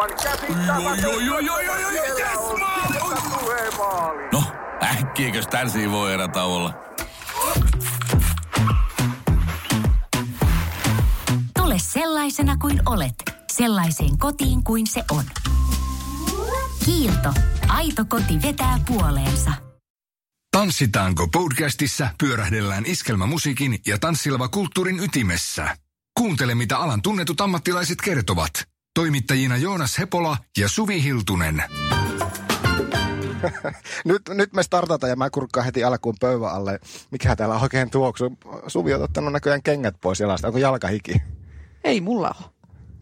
Aivan joo, joo, joo, joo, joo, Siellä yes, maali! No, äkkiäkös tän voi erä olla? Tule sellaisena kuin olet, sellaiseen kotiin kuin se on. Kiilto. Aito koti vetää puoleensa. Tanssitaanko podcastissa pyörähdellään iskelmämusiikin ja tanssilava kulttuurin ytimessä. Kuuntele, mitä alan tunnetut ammattilaiset kertovat. Toimittajina Joonas Hepola ja Suvi Hiltunen. Nyt, nyt me startataan ja mä kurkkaan heti alkuun pöydän alle. Mikä täällä oikein tuoksu? Suvi on ottanut näköjään kengät pois jalasta. Onko jalkahiki? Ei mulla ole.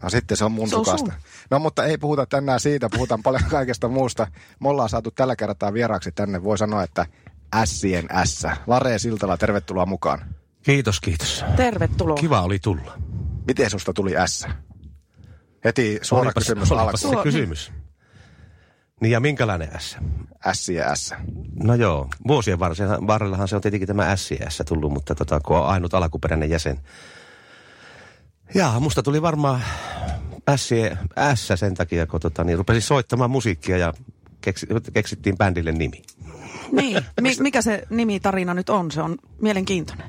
No sitten se on mun Se on sun. No mutta ei puhuta tänään siitä, puhutaan paljon kaikesta muusta. Me ollaan saatu tällä kertaa vieraaksi tänne, voi sanoa, että Ässien ässä. Lare Siltala, tervetuloa mukaan. Kiitos, kiitos. Tervetuloa. Kiva oli tulla. Miten susta tuli ässä? Heti suora Olipas- kysymys olipas alkuun. se kysymys. Niin ja minkälainen S? Ässien ässä. No joo, vuosien varrella- varrellahan se on tietenkin tämä SIS tullut, mutta tota, kun on ainut alkuperäinen jäsen. Ja musta tuli varmaan S, S sen takia, kun tota, niin rupesin soittamaan musiikkia ja keksi, keksittiin bändille nimi. Niin. Mi- mikä se nimitarina nyt on? Se on mielenkiintoinen.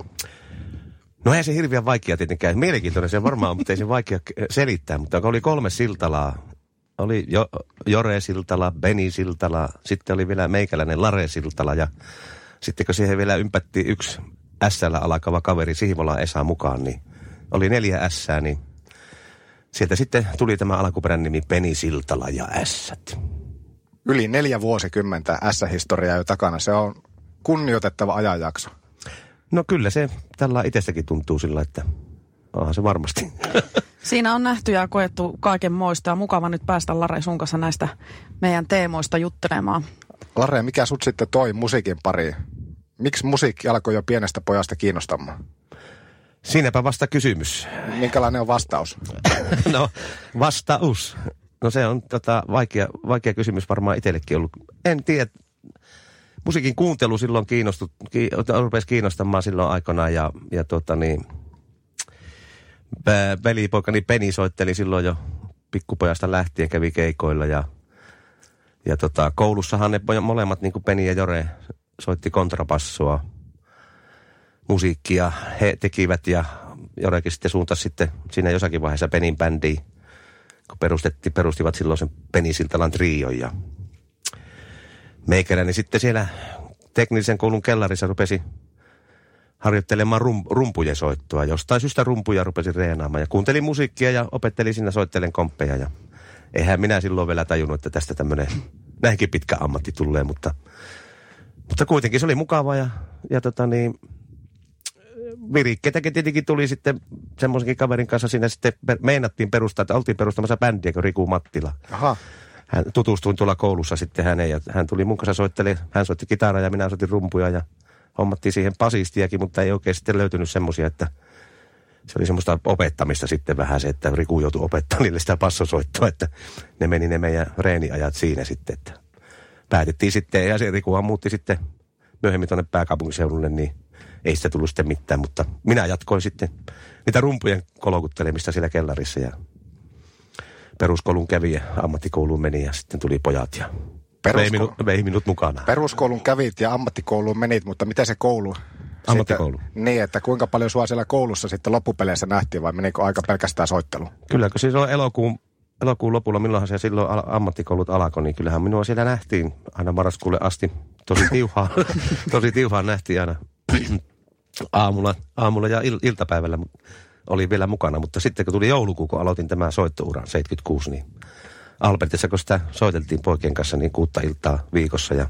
No ei se hirveän vaikea tietenkään. Mielenkiintoinen se varmaan on, mutta ei se vaikea selittää. Mutta oli kolme siltalaa, oli jo, Jore Siltala, Beni Siltala, sitten oli vielä meikäläinen Lare Siltala ja sitten kun siihen vielä ympätti yksi s alkava kaveri Sihvola Esa mukaan, niin oli neljä s niin sieltä sitten tuli tämä alkuperäinen nimi Beni Siltala ja S. Yli neljä vuosikymmentä ässä-historiaa jo takana. Se on kunnioitettava ajanjakso. No kyllä se tällä itsestäkin tuntuu sillä, että onhan se varmasti. Siinä on nähty ja koettu kaiken moista ja mukava nyt päästä Lare sun kanssa näistä meidän teemoista juttelemaan. Lare, mikä sut sitten toi musiikin pariin? Miksi musiikki alkoi jo pienestä pojasta kiinnostamaan? Siinäpä vasta kysymys. Minkälainen on vastaus? No, vastaus. No se on tota, vaikea, vaikea kysymys varmaan itsellekin ollut. En tiedä. Musiikin kuuntelu silloin kiinnostut, ki, rupesi kiinnostamaan silloin aikanaan ja, ja tota niin, velipoikani Peni soitteli silloin jo pikkupojasta lähtien, kävi keikoilla ja, ja tota, koulussahan ne molemmat, niin kuin Peni ja Jore, soitti kontrapassoa musiikkia he tekivät ja Jorekin sitten suuntasi sitten siinä jossakin vaiheessa Penin bändiin, kun perustettiin, perustivat silloin sen Penisiltalan trion ja meikäläni sitten siellä teknisen koulun kellarissa rupesi harjoittelemaan rum, rumpujen soittoa. Jostain syystä rumpuja rupesin reenaamaan ja kuuntelin musiikkia ja opettelin siinä soittelen komppeja ja eihän minä silloin vielä tajunnut, että tästä tämmöinen näinkin pitkä ammatti tulee, mutta, mutta kuitenkin se oli mukava ja, ja tota niin, virikkeitäkin tietenkin tuli sitten semmoisenkin kaverin kanssa siinä sitten meinattiin perustaa, että oltiin perustamassa bändiä kuin Riku Mattila. Aha. Hän tutustuin tuolla koulussa sitten häneen ja hän tuli mun kanssa soitteli, hän soitti kitaraa ja minä soitin rumpuja ja hommattiin siihen basistiakin, mutta ei oikein sitten löytynyt semmoisia, että se oli semmoista opettamista sitten vähän se, että Riku joutui opettamaan niille sitä passosoittoa, että ne meni ne meidän reeniajat siinä sitten, että päätettiin sitten, ja se Rikuhan muutti sitten myöhemmin tuonne pääkaupunkiseudulle, niin ei sitä tullut sitten mitään, mutta minä jatkoin sitten niitä rumpujen kolokuttelemista siellä kellarissa ja peruskoulun kävi ja ammattikouluun meni ja sitten tuli pojat ja Perusko- vei minut, vei minut mukana. Peruskoulun kävit ja ammattikouluun menit, mutta miten se koulu? Ammattikoulu. Sitten, niin, että kuinka paljon sua siellä koulussa sitten loppupeleissä nähtiin vai menikö aika pelkästään soittelu? Kyllä, kun silloin elokuun, elokuun lopulla, milloinhan se silloin al- ammattikoulut alkoi, niin kyllähän minua siellä nähtiin aina marraskuulle asti. Tosi tiuhaa, tosi tiuhaa nähtiin aina aamulla, aamulla ja il, iltapäivällä oli vielä mukana. Mutta sitten kun tuli joulukuu, kun aloitin tämän soittouran 76, niin Albertissa, kun sitä soiteltiin poikien kanssa, niin kuutta iltaa viikossa ja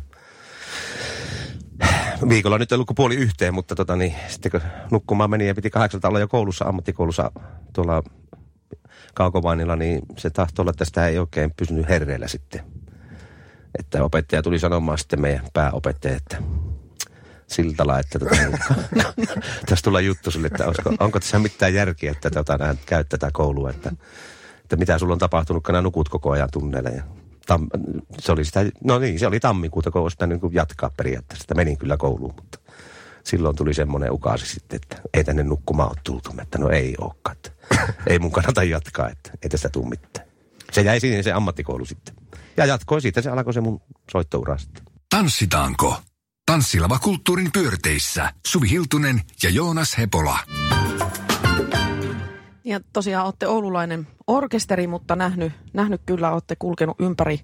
viikolla nyt ei ollut puoli yhteen, mutta tota niin, sitten kun nukkumaan meni ja piti kahdeksalta olla jo koulussa, ammattikoulussa tuolla Kaukovanilla, niin se tahtoi olla, että sitä ei oikein pysynyt herreillä sitten. Että opettaja tuli sanomaan sitten meidän pääopettaja, että Siltala, että tota, tässä tulee juttu sulle, että olisiko, onko tässä mitään järkeä, että tota, käyt tätä koulua, että, että mitä sulla on tapahtunut, kun nukut koko ajan tunneilla. Ja tam, se oli sitä, no niin, se oli tammikuuta, kun olisi pitänyt niin jatkaa periaatteessa, että menin kyllä kouluun, mutta silloin tuli semmoinen ukaasi sitten, että ei tänne nukkumaan ole tultu, että no ei olekaan, että ei mun kannata jatkaa, että ei tästä tule mitään. Se jäi sinne se ammattikoulu sitten. Ja jatkoi siitä, se alkoi se mun soittoura sitten. Tanssitaanko? Tanssilava kulttuurin pyörteissä. Suvi Hiltunen ja Joonas Hepola. Ja tosiaan olette oululainen orkesteri, mutta nähnyt, nähnyt kyllä, olette kulkenut ympäri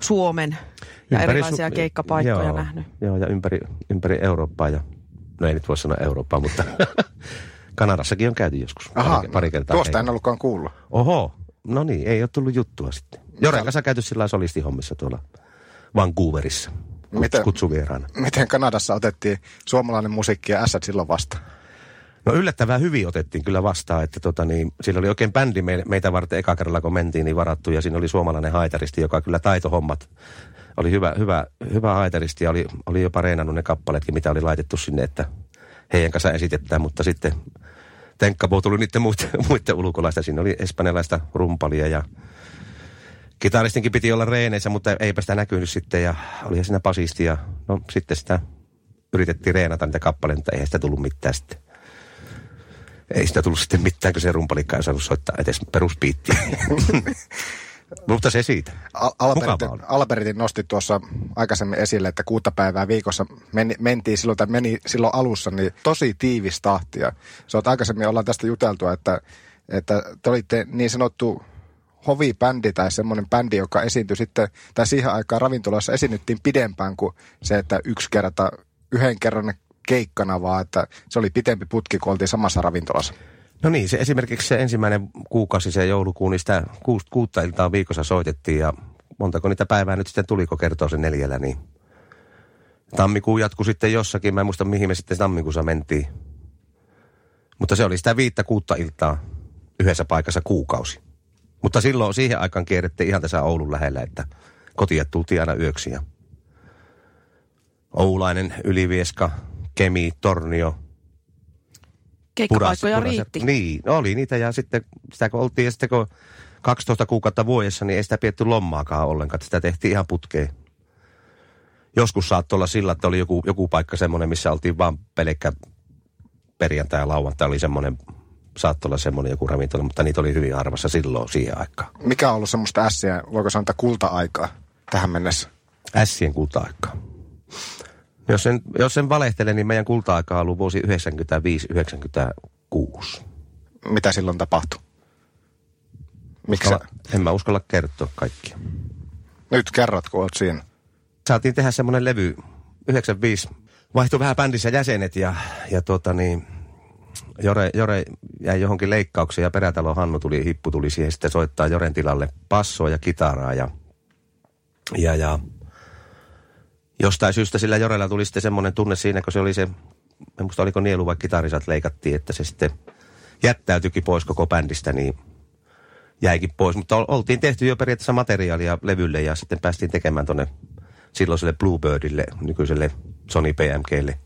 Suomen ja Ympäri erilaisia Su- keikkapaikkoja joo, nähnyt. Joo, ja ympäri, ympäri Eurooppaa ja, no ei nyt voi sanoa Eurooppaa, mutta Kanadassakin on käyty joskus Aha, pari, pari kertaa. tuosta en ollutkaan kuullut. Oho, no niin, ei ole tullut juttua sitten. Joren kanssa käyty sillä solistihommissa tuolla Vancouverissa. Miten? Kutsuvieraana. Miten Kanadassa otettiin suomalainen musiikki ja ässät silloin vasta? No yllättävän hyvin otettiin kyllä vastaan, että tota niin, siinä oli oikein bändi me, meitä varten eka kerralla, kun mentiin, niin varattu. Ja siinä oli suomalainen haitaristi, joka kyllä taitohommat. Oli hyvä, hyvä, hyvä haitaristi ja oli, oli jopa reenannut ne kappaleetkin, mitä oli laitettu sinne, että heidän kanssa esitetään. Mutta sitten Tenkkapuu tuli niiden muiden, muiden ulkolaista. Siinä oli espanjalaista rumpalia ja kitaristinkin piti olla reeneissä, mutta eipä sitä näkynyt sitten. Ja oli siinä basisti ja no sitten sitä yritettiin reenata niitä kappaleita, mutta eihän sitä tullut mitään sitten ei sitä tullut sitten mitään, kun se rumpalikka ei osannut soittaa edes peruspiittiä. Mutta se siitä. Al- Albertin, nosti tuossa aikaisemmin esille, että kuutta päivää viikossa meni, mentiin silloin, tai meni silloin alussa, niin tosi tiivis tahti. Ja sä oot aikaisemmin ollaan tästä juteltu, että, että te olitte niin sanottu hovibändi tai semmoinen bändi, joka esiintyi sitten, tai siihen aikaan ravintolassa esiinnyttiin pidempään kuin se, että yksi kerta, yhden kerran keikkana, vaan että se oli pitempi putki, kun oltiin samassa ravintolassa. No niin, se esimerkiksi se ensimmäinen kuukausi, se joulukuun, niin sitä kuutta iltaa viikossa soitettiin ja montako niitä päivää nyt sitten tuliko kertoa sen neljällä, niin tammikuu jatkui sitten jossakin, mä en muista mihin me sitten tammikuussa mentiin. Mutta se oli sitä viittä kuutta iltaa yhdessä paikassa kuukausi. Mutta silloin siihen aikaan kierrettiin ihan tässä Oulun lähellä, että kotia tultiin aina yöksi. Ja Oulainen, Ylivieska, Kemi, Tornio, Keikkapaikkoja Puras- riitti. Niin, no oli niitä ja sitten sitä kun oltiin ja sitten kun 12 kuukautta vuodessa, niin ei sitä pietty lommaakaan ollenkaan. Sitä tehtiin ihan putkeen. Joskus saattoi olla sillä, että oli joku, joku paikka semmoinen, missä oltiin vaan pelkkä perjantai ja lauantai oli semmoinen, saattoi olla semmoinen joku ravintola, mutta niitä oli hyvin harvassa silloin siihen aikaan. Mikä on ollut semmoista ässiä, voiko sanoa, kulta-aikaa tähän mennessä? Ässien kulta-aikaa. Jos en, jos en valehtele, niin meidän kulta-aika on ollut vuosi 95-96. Mitä silloin tapahtui? Miksi En mä uskalla kertoa kaikkia. nyt kerrot, kun oot siinä? saatiin tehdä semmoinen levy 95. Vaihtui vähän bändissä jäsenet ja, ja tota niin, Jore, Jore jäi johonkin leikkaukseen ja Perätalon Hannu tuli, Hippu tuli siihen sitten soittaa Joren tilalle passoa ja kitaraa ja, ja, ja jostain syystä sillä Jorella tuli sitten semmoinen tunne siinä, kun se oli se, en muista oliko nielu vai kitarisat leikattiin, että se sitten jättäytyikin pois koko bändistä, niin jäikin pois. Mutta ol- oltiin tehty jo periaatteessa materiaalia levylle ja sitten päästiin tekemään tonne silloiselle Bluebirdille, nykyiselle Sony PMGlle,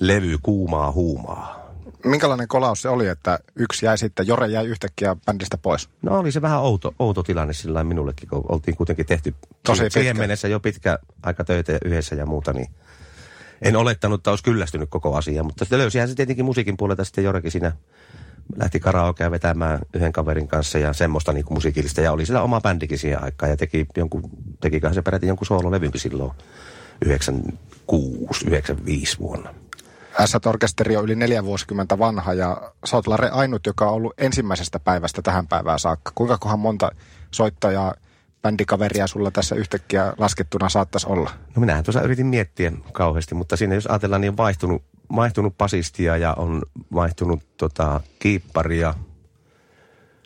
levy Kuumaa huumaa. Minkälainen kolaus se oli, että yksi jäi sitten, Jore jäi yhtäkkiä bändistä pois? No oli se vähän outo, outo tilanne sillä minullekin, kun oltiin kuitenkin tehty Tosi si- siihen pitkä. mennessä jo pitkä aika töitä yhdessä ja muuta, niin en olettanut, että olisi kyllästynyt koko asia, mutta sitten löysihän se tietenkin musiikin puolelta sitten Jorekin siinä lähti karaokea vetämään yhden kaverin kanssa ja semmoista niin kuin musiikillista. Ja oli sillä oma bändikin siihen aikaan ja teki jonkun, tekiköhän se peräti jonkun soololevynkin silloin 96, 95 vuonna. S-orkesteri on yli neljä vuosikymmentä vanha ja sä oot Lare ainut, joka on ollut ensimmäisestä päivästä tähän päivään saakka. Kuinka kohan monta soittajaa, bändikaveria sulla tässä yhtäkkiä laskettuna saattaisi olla? No minähän tuossa yritin miettiä kauheasti, mutta siinä jos ajatellaan, niin on vaihtunut, vaihtunut pasistia ja on vaihtunut tota, kiipparia.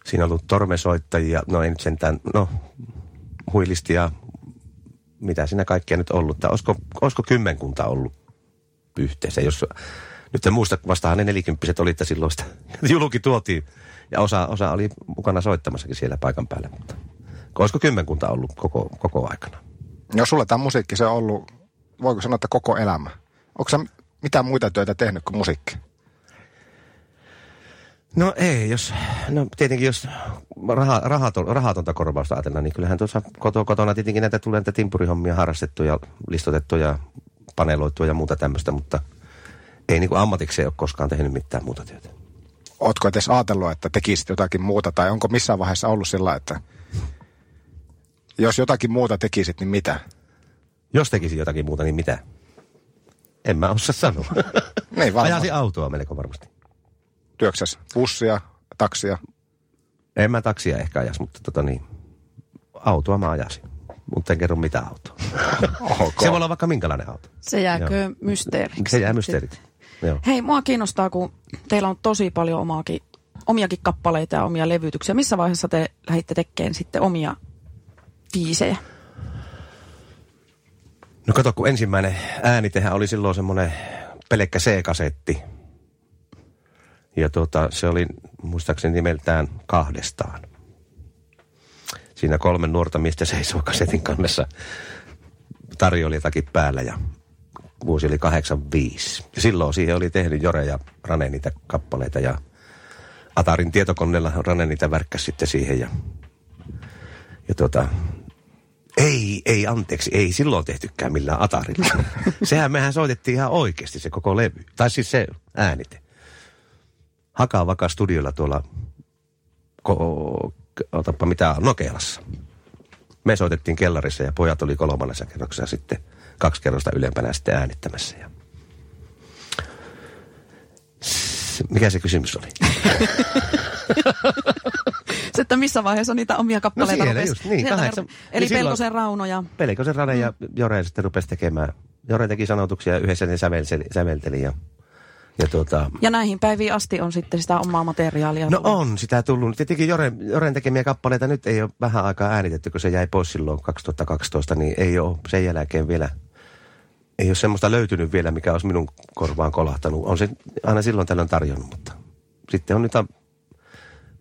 Siinä on ollut tormesoittajia, no ei nyt sentään, no huilistia, mitä siinä kaikkea nyt ollut. Tai olisiko, olisiko kymmenkunta ollut yhteensä, jos nyt en muista, vastahan ne nelikymppiset oli, että silloin sitä julki tuotiin. Ja osa, osa oli mukana soittamassakin siellä paikan päällä, mutta olisiko kymmenkunta ollut koko, koko aikana? No sulla tämä musiikki se on ollut, voiko sanoa, että koko elämä. Onko sä mitään muita töitä tehnyt kuin musiikki? No ei, jos, no tietenkin jos raha, rahaton, rahatonta korvausta ajatellaan, niin kyllähän tuossa koto, kotona tietenkin näitä tulee näitä timpurihommia harrastettu ja listotettu ja paneloitu ja muuta tämmöistä, mutta ei niin kuin ammatikseen ole koskaan tehnyt mitään muuta työtä. Ootko edes ajatellut, että tekisit jotakin muuta tai onko missään vaiheessa ollut sillä, että Jos jotakin muuta tekisit, niin mitä? Jos tekisi jotakin muuta, niin mitä? En mä osaa sanoa. Niin varmaan. Ajasi autoa melko varmasti. Työksäs bussia, taksia. En mä taksia ehkä ajas, mutta tota niin, autoa mä ajasin. Mutta en kerro mitä autoa. Se voi olla vaikka minkälainen auto. Se jääkö mysteeriksi. Se jää mysteeriksi. Joo. Hei, mua kiinnostaa, kun teillä on tosi paljon omaakin, omiakin kappaleita ja omia levytyksiä. Missä vaiheessa te lähditte tekemään sitten omia biisejä? No kato, kun ensimmäinen äänitehän oli silloin semmoinen pelkkä C-kasetti. Ja tuota, se oli muistaakseni nimeltään kahdestaan. Siinä kolme nuorta miestä seisoo kasetin kannessa tarjoilijatakin päällä ja vuosi oli 85. Ja silloin siihen oli tehnyt Jore ja Rane niitä kappaleita ja Atarin tietokoneella Rane niitä värkkäsi sitten siihen ja, ja tuota, ei, ei, anteeksi, ei silloin tehtykään millään Atarilla. Sehän mehän soitettiin ihan oikeasti se koko levy. Tai siis se äänite. Hakaa vaka studiolla tuolla, ko, otapa mitä, Nokelassa. Me soitettiin kellarissa ja pojat oli kolmannessa kerroksessa sitten kaksi kerrosta ylempänä sitten äänittämässä. Ja... Mikä se kysymys oli? Se, että missä vaiheessa niitä omia kappaleita siellä rupesi- just, niin, kahdeksan- rupe- Eli niin silloin- Pelkosen Rauno ja... Pelikosen Rane mm. ja Jore sitten rupesi tekemään. Jore teki sanotuksia ja yhdessä ne sävelteli, sävelteli ja, ja tuota, Ja näihin päiviin asti on sitten sitä omaa materiaalia. No tullut. on sitä tullut. Tietenkin Joren, Joren tekemiä kappaleita nyt ei ole vähän aikaa äänitetty, kun se jäi pois silloin 2012, niin ei ole sen jälkeen vielä, ei ole semmoista löytynyt vielä, mikä olisi minun korvaan kolahtanut. On se aina silloin tällöin tarjonnut, mutta sitten on niitä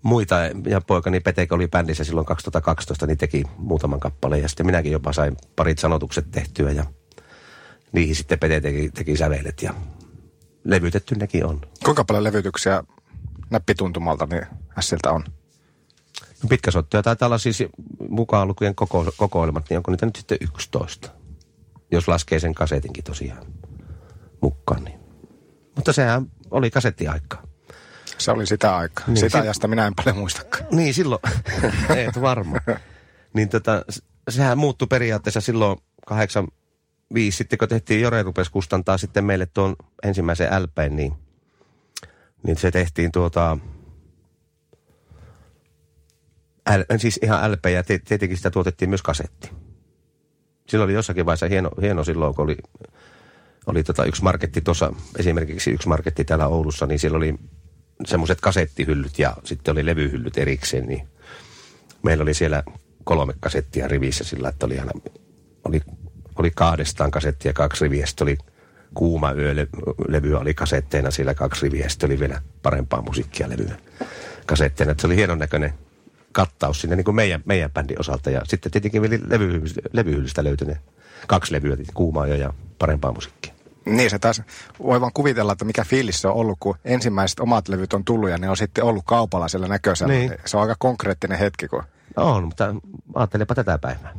muita, ja poikani Peteke oli bändissä silloin 2012, niin teki muutaman kappaleen, ja sitten minäkin jopa sain parit sanotukset tehtyä, ja niihin sitten Pete teki, teki sävelet, ja levytetty nekin on. Kuinka paljon levytyksiä näppituntumalta niin Ässiltä on? No pitkäsoittoja taitaa olla siis mukaan lukien koko, kokoelmat, niin onko niitä nyt sitten 11? Jos laskee sen kasetinkin tosiaan mukaan. Niin. Mutta sehän oli kasettiaikaa. Se oli sitä aikaa. Niin, sitä se- ajasta minä en paljon muistakaan. Niin silloin, et varma. Niin tota, sehän muuttui periaatteessa silloin 85, sitten kun tehtiin, Jore rupesi kustantaa sitten meille tuon ensimmäisen LPn, niin, niin se tehtiin tuota, L, siis ihan LP ja te- tietenkin sitä tuotettiin myös kasetti. Silloin oli jossakin vaiheessa hieno, hieno silloin, kun oli, oli tota yksi marketti tuossa, esimerkiksi yksi marketti täällä Oulussa, niin siellä oli semmoiset kasettihyllyt ja sitten oli levyhyllyt erikseen, niin meillä oli siellä kolme kasettia rivissä sillä, että oli, aina, oli, oli kahdestaan kasettia kaksi riviä, sitten oli kuuma yölevyä oli kasetteina siellä kaksi riviä, sitten oli vielä parempaa musiikkia levyä kasetteina. Se oli hienon näköinen kattaus sinne niin kuin meidän, meidän bändin osalta. Ja sitten tietenkin vielä levyhyllystä, levyhyllystä löytyi ne kaksi levyä, kuumaa jo ja parempaa musiikkia. Niin se taas, voi vaan kuvitella, että mikä fiilis se on ollut, kun ensimmäiset omat levyt on tullut ja ne on sitten ollut kaupalla siellä näköisellä. Niin. Se on aika konkreettinen hetki, kun On, mutta ajattelepa tätä päivää.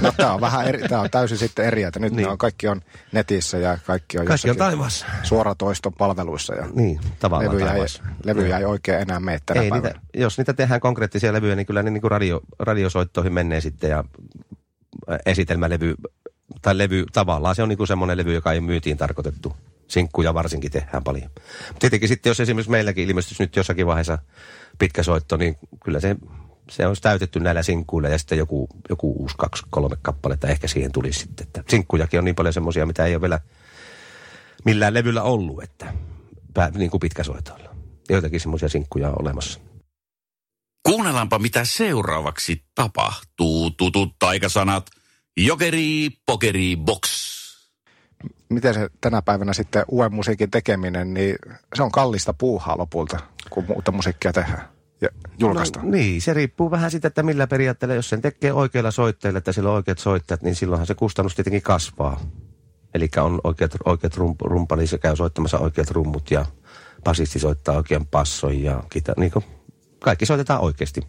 No tämä on vähän eri, tämä on täysin sitten eri, että nyt Niin. niin. on, kaikki on netissä ja kaikki on Kaikki on taivaassa. suoratoiston palveluissa ja Niin, tavallaan levyjä, ei, taivaassa. levyjä ei oikein enää mene tänä Ei niitä, jos niitä tehdään konkreettisia levyjä, niin kyllä ne niin kuin radio, radiosoittoihin menee sitten ja esitelmälevy, tai levy tavallaan, se on niin kuin semmoinen levy, joka ei myytiin tarkoitettu. Sinkkuja varsinkin tehdään paljon. Tietenkin sitten, jos esimerkiksi meilläkin ilmestyisi nyt jossakin vaiheessa pitkä soitto, niin kyllä se, se olisi täytetty näillä sinkkuilla ja sitten joku, joku uusi kaksi, kolme kappaletta ehkä siihen tulisi sitten. Että sinkkujakin on niin paljon semmoisia, mitä ei ole vielä millään levyllä ollut, että pää, niin kuin pitkäsoitoilla. Joitakin semmoisia sinkkuja on olemassa. Kuunnellaanpa mitä seuraavaksi tapahtuu. Tutut taikasanat. Jokeri, pokeri, box. Miten se tänä päivänä sitten uuden musiikin tekeminen, niin se on kallista puuhaa lopulta, kun uutta musiikkia tehdään ja julkaistaan. No, niin, se riippuu vähän siitä, että millä periaatteella, jos sen tekee oikeilla soitteilla, että sillä on oikeat soittajat, niin silloinhan se kustannus tietenkin kasvaa. Eli on oikeat, oikeat rump, rumpali, se käy soittamassa oikeat rummut ja basisti soittaa oikean passon ja kita, niin kuin, kaikki soitetaan oikeasti.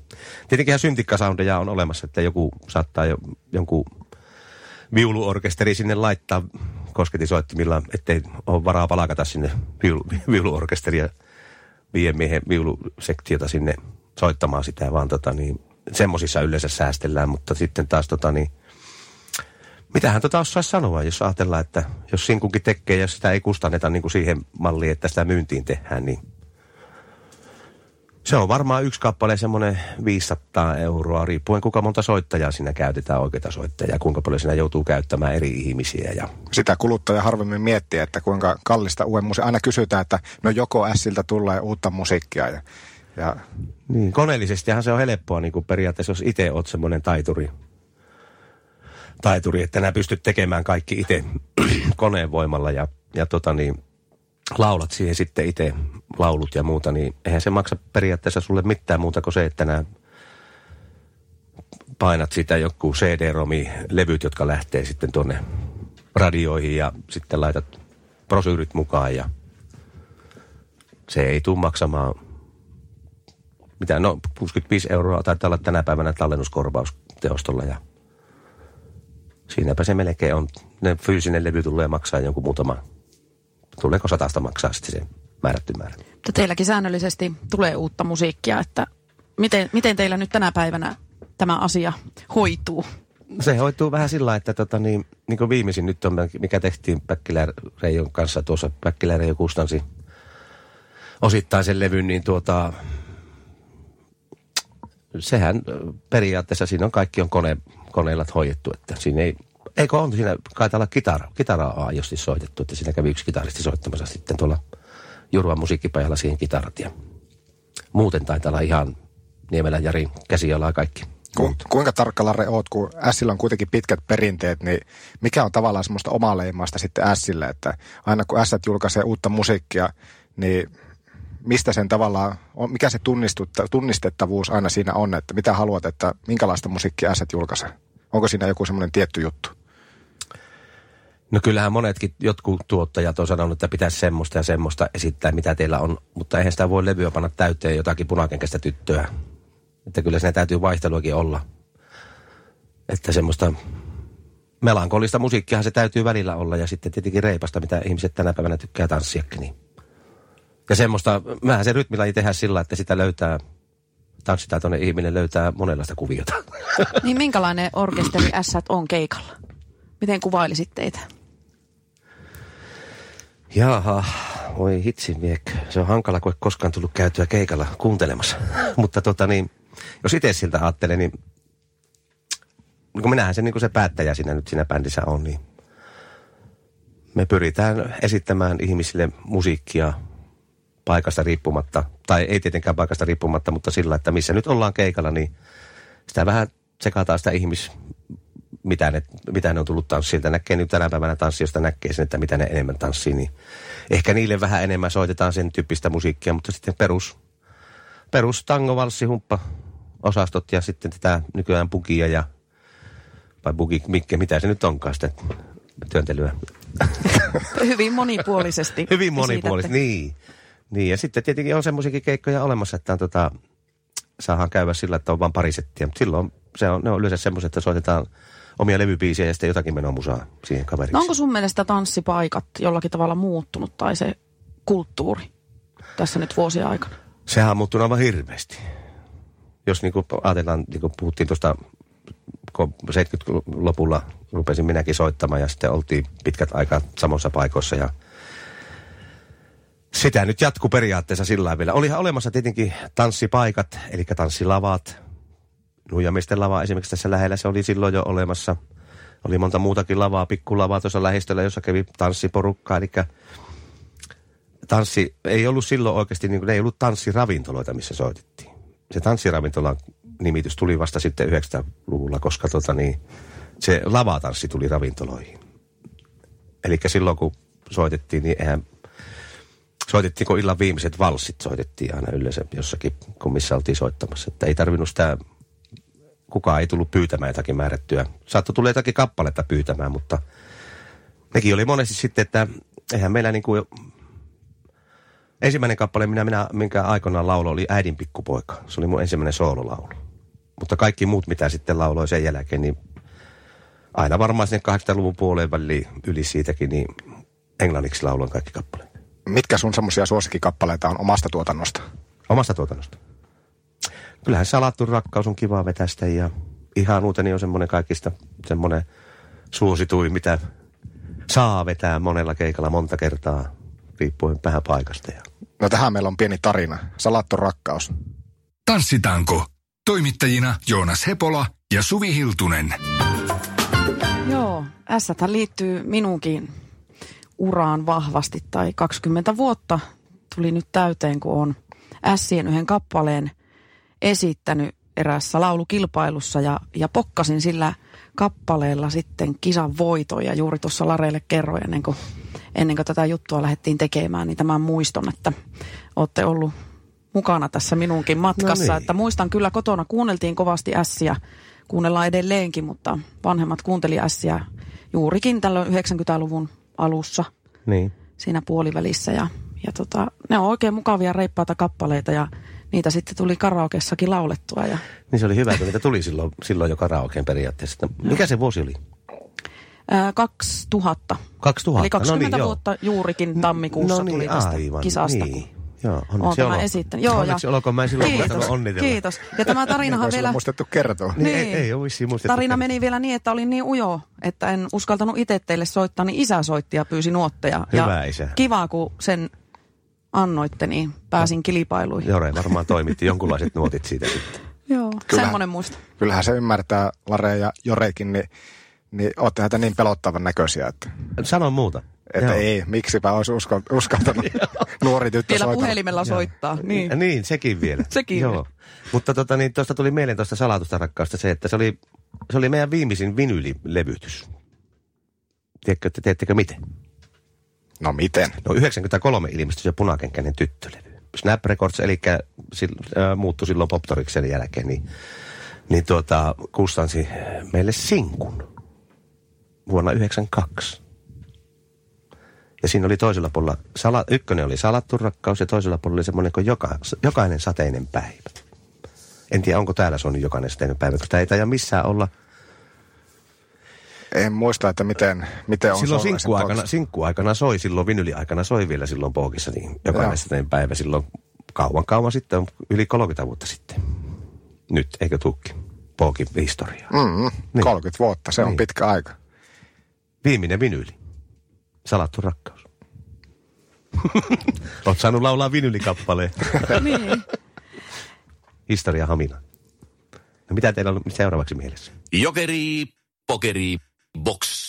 Tietenkin syntikkasoundeja on olemassa, että joku saattaa jo, jonkun viuluorkesteri sinne laittaa kosketisoittimilla, ettei ole varaa palakata sinne viulu, viien miehen viulusektiota sinne soittamaan sitä, vaan tota niin, semmosissa yleensä säästellään, mutta sitten taas tota niin, mitähän tota osaisi sanoa, jos ajatellaan, että jos sinkunkin tekee ja sitä ei kustanneta niin kuin siihen malliin, että sitä myyntiin tehdään, niin se on varmaan yksi kappale semmoinen 500 euroa, riippuen kuinka monta soittajaa siinä käytetään, oikeita soittajaa, kuinka paljon siinä joutuu käyttämään eri ihmisiä. Ja... Sitä kuluttaja harvemmin miettii, että kuinka kallista uuden musiikkia. Aina kysytään, että no joko Siltä tulee uutta musiikkia. Ja, ja... Niin, koneellisestihan se on helppoa niin kuin periaatteessa, jos itse olet semmoinen taituri, taituri, että nämä pystyt tekemään kaikki itse koneen voimalla ja, ja tota niin, laulat siihen sitten itse laulut ja muuta, niin eihän se maksa periaatteessa sulle mitään muuta kuin se, että nämä painat sitä joku CD-romi-levyt, jotka lähtee sitten tuonne radioihin ja sitten laitat prosyyrit mukaan ja se ei tule maksamaan mitä, no 65 euroa taitaa olla tänä päivänä tallennuskorvaus teostolla ja siinäpä se melkein on. Ne fyysinen levy tulee maksaa jonkun muutama tuleeko satasta maksaa sitten se määrätty määrä. Mutta teilläkin säännöllisesti tulee uutta musiikkia, että miten, miten teillä nyt tänä päivänä tämä asia hoituu? Se hoituu vähän sillä että tota, niin, niin kuin viimeisin nyt on, mikä tehtiin Päkkilä Reijon kanssa tuossa, Päkkilä Reijo kustansi osittain sen levyn, niin tuota, sehän periaatteessa siinä on kaikki on kone, koneilla hoidettu, että siinä ei Eikö on siinä, kai olla kitara, kitaraa aidosti soitettu, että siinä kävi yksi kitaristi soittamassa sitten tuolla Jurvan musiikkipajalla siihen kitarat ja muuten taitaa olla ihan Niemelä Jari käsialaa kaikki. Ku, kuinka tarkka Larre oot, kun Sillä on kuitenkin pitkät perinteet, niin mikä on tavallaan semmoista omaleimaista sitten Sille, että aina kun S julkaisee uutta musiikkia, niin mistä sen tavallaan, mikä se tunnistettavuus aina siinä on, että mitä haluat, että minkälaista musiikkia S julkaisee? Onko siinä joku semmoinen tietty juttu? No kyllähän monetkin, jotkut tuottajat on sanonut, että pitäisi semmoista ja semmoista esittää, mitä teillä on. Mutta eihän sitä voi levyä panna täyteen jotakin punakenkäistä tyttöä. Että kyllä siinä täytyy vaihteluakin olla. Että semmoista melankolista musiikkia se täytyy välillä olla. Ja sitten tietenkin reipasta, mitä ihmiset tänä päivänä tykkää tanssiakin. Niin. Ja semmoista, vähän se rytmilaji tehdä sillä, että sitä löytää tanssitaitoinen ihminen löytää monenlaista kuviota. Niin minkälainen orkesteri S on keikalla? Miten kuvailisit teitä? Jaha, voi hitsi miek. Se on hankala, kun ei koskaan tullut käytyä keikalla kuuntelemassa. Mutta tota niin, jos itse siltä ajattelee, niin, niin kun minähän se, niin kuin se päättäjä siinä nyt siinä bändissä on, niin me pyritään esittämään ihmisille musiikkia paikasta riippumatta, tai ei tietenkään paikasta riippumatta, mutta sillä, että missä nyt ollaan keikalla, niin sitä vähän tsekataan sitä ihmis, mitä ne, mitä ne on tullut tanssilta. Näkee nyt tänä päivänä tanssiosta näkee sen, että mitä ne enemmän tanssii, niin ehkä niille vähän enemmän soitetaan sen tyyppistä musiikkia, mutta sitten perus, perus tango, valssi, humppa, osastot ja sitten tätä nykyään bugia ja vai bugi, mikä, mitä se nyt onkaan sitä työntelyä. Hyvin monipuolisesti. Hyvin monipuolisesti, niin. Niin, ja sitten tietenkin on semmoisiakin keikkoja olemassa, että on tota, saadaan käydä sillä, että on vain pari settiä. Mutta silloin se on, ne on yleensä semmoiset, että soitetaan omia levybiisejä ja sitten jotakin menoa musaa siihen kaveriksi. No onko sun mielestä tanssipaikat jollakin tavalla muuttunut tai se kulttuuri tässä nyt vuosien aikana? Sehän on muuttunut aivan hirveästi. Jos niin kuin ajatellaan, niin kuin puhuttiin tuosta 70-lopulla rupesin minäkin soittamaan ja sitten oltiin pitkät aikaa samoissa paikoissa ja sitä nyt jatkuu periaatteessa sillä vielä. Olihan olemassa tietenkin tanssipaikat, eli tanssilavat. Nuijamisten lava esimerkiksi tässä lähellä, se oli silloin jo olemassa. Oli monta muutakin lavaa, pikkulavaa tuossa lähistöllä, jossa kävi tanssiporukkaa. Eli tanssi ei ollut silloin oikeasti, niin kuin, ne ei ollut tanssiravintoloita, missä soitettiin. Se tanssiravintolan nimitys tuli vasta sitten 90-luvulla, koska tota, niin, se lavatanssi tuli ravintoloihin. Eli silloin kun soitettiin, niin eihän soitettiinko illan viimeiset valssit, soitettiin aina yleensä jossakin, kun missä oltiin soittamassa. Että ei tarvinnut sitä, kukaan ei tullut pyytämään jotakin määrättyä. Saattoi tulla jotakin kappaletta pyytämään, mutta nekin oli monesti sitten, että eihän meillä niin kuin Ensimmäinen kappale, minä, minä, minkä aikoinaan laulo, oli Äidin pikkupoika. Se oli mun ensimmäinen soololaulu. Mutta kaikki muut, mitä sitten lauloi sen jälkeen, niin aina varmaan sinne 80-luvun puoleen väliin yli siitäkin, niin englanniksi lauloin kaikki kappaleet mitkä sun semmoisia suosikkikappaleita on omasta tuotannosta? Omasta tuotannosta? kyllähän salattu rakkaus on kiva vetästä ja ihan uuteni on semmoinen kaikista semmoinen suosituin, mitä saa vetää monella keikalla monta kertaa, riippuen vähän paikasta. Ja No tähän meillä on pieni tarina. Salattu rakkaus. Tanssitanko. Toimittajina Joonas Hepola ja Suvi Hiltunen. Joo, s liittyy minunkin uraan vahvasti, tai 20 vuotta tuli nyt täyteen, kun on Sien yhden kappaleen esittänyt eräässä laulukilpailussa ja, ja pokkasin sillä kappaleella sitten kisan voiton ja juuri tuossa Lareille kerroin ennen kuin, ennen kuin tätä juttua lähdettiin tekemään, niin tämän muiston, että olette ollut mukana tässä minunkin matkassa. No niin. Että muistan kyllä kotona kuunneltiin kovasti ässiä, kuunnellaan edelleenkin, mutta vanhemmat kuunteli ässiä juurikin tällöin 90-luvun alussa niin. siinä puolivälissä. Ja, ja tota, ne on oikein mukavia reippaita kappaleita ja niitä sitten tuli karaokeessakin laulettua. Ja, Niin se oli hyvä, kun niitä tuli silloin, silloin jo karaokeen periaatteessa. Mikä se vuosi oli? ää, 2000. 2000. Eli 20 no niin, joo. vuotta juurikin tammikuussa no niin, tuli tästä aivan, kisasta. Niin. Joo, onneksi olkoon. esittänyt. Joo, onneksi ja, olkoon, mä en silloin kiitos, muistanut onnitella. kiitos. Ja tämä tarinahan vielä... muistettu kertoa. Niin, ei, ei ole vissiin muistettu. Tarina meni vielä niin, että olin niin ujo, että en uskaltanut itse teille soittaa, niin isä soitti ja pyysi nuotteja. Hyvä ja isä. Kiva, kun sen annoitte, niin pääsin kilpailuihin. Jore varmaan toimitti jonkunlaiset nuotit siitä sitten. Joo, Kyllä. semmoinen muisto. Kyllähän se ymmärtää, Lare ja Jorekin, niin, niin ootte niin pelottavan näköisiä, että, Sano muuta. Että Joo. ei, miksipä olisi uskal- uskaltanut nuori tyttö Vielä soitella. puhelimella soittaa. Niin. Ja Niin, sekin vielä. Sekin Joo. vielä. Mutta tota, niin, tuosta tuli mieleen tuosta salatusta rakkausta se, että se oli, se oli meidän viimeisin vinylilevytys. Tiedätkö, että teettekö miten? No miten? No 93 ilmestyi se punakenkäinen tyttölevy. Snap Records, eli sil, äh, muuttui silloin Poptoriksen jälkeen, niin, niin tuota, kustansi meille sinkun vuonna 92. Ja siinä oli toisella puolella, sala, ykkönen oli salattu rakkaus ja toisella puolella oli semmoinen kuin joka, jokainen sateinen päivä. En tiedä, onko täällä soinut jokainen sateinen päivä, koska tämä ei taida missään olla. En muista, että miten, miten on silloin sinkkuaikana, sinkkuaikana soi, silloin vinyliaikana soi vielä silloin Pookissa, niin jokainen sateinen päivä silloin kauan kauan sitten, on yli 30 vuotta sitten. Nyt, eikö tukki? Pookin historiaa. Mm, Niin. 30 vuotta, se on Niin. pitkä aika. Viimeinen vinyli. Salattu rakkaus. Oot saanut laulaa vinylikappaleen. niin. Historia Hamina. No mitä teillä on seuraavaksi mielessä? Jokeri, pokeri, box.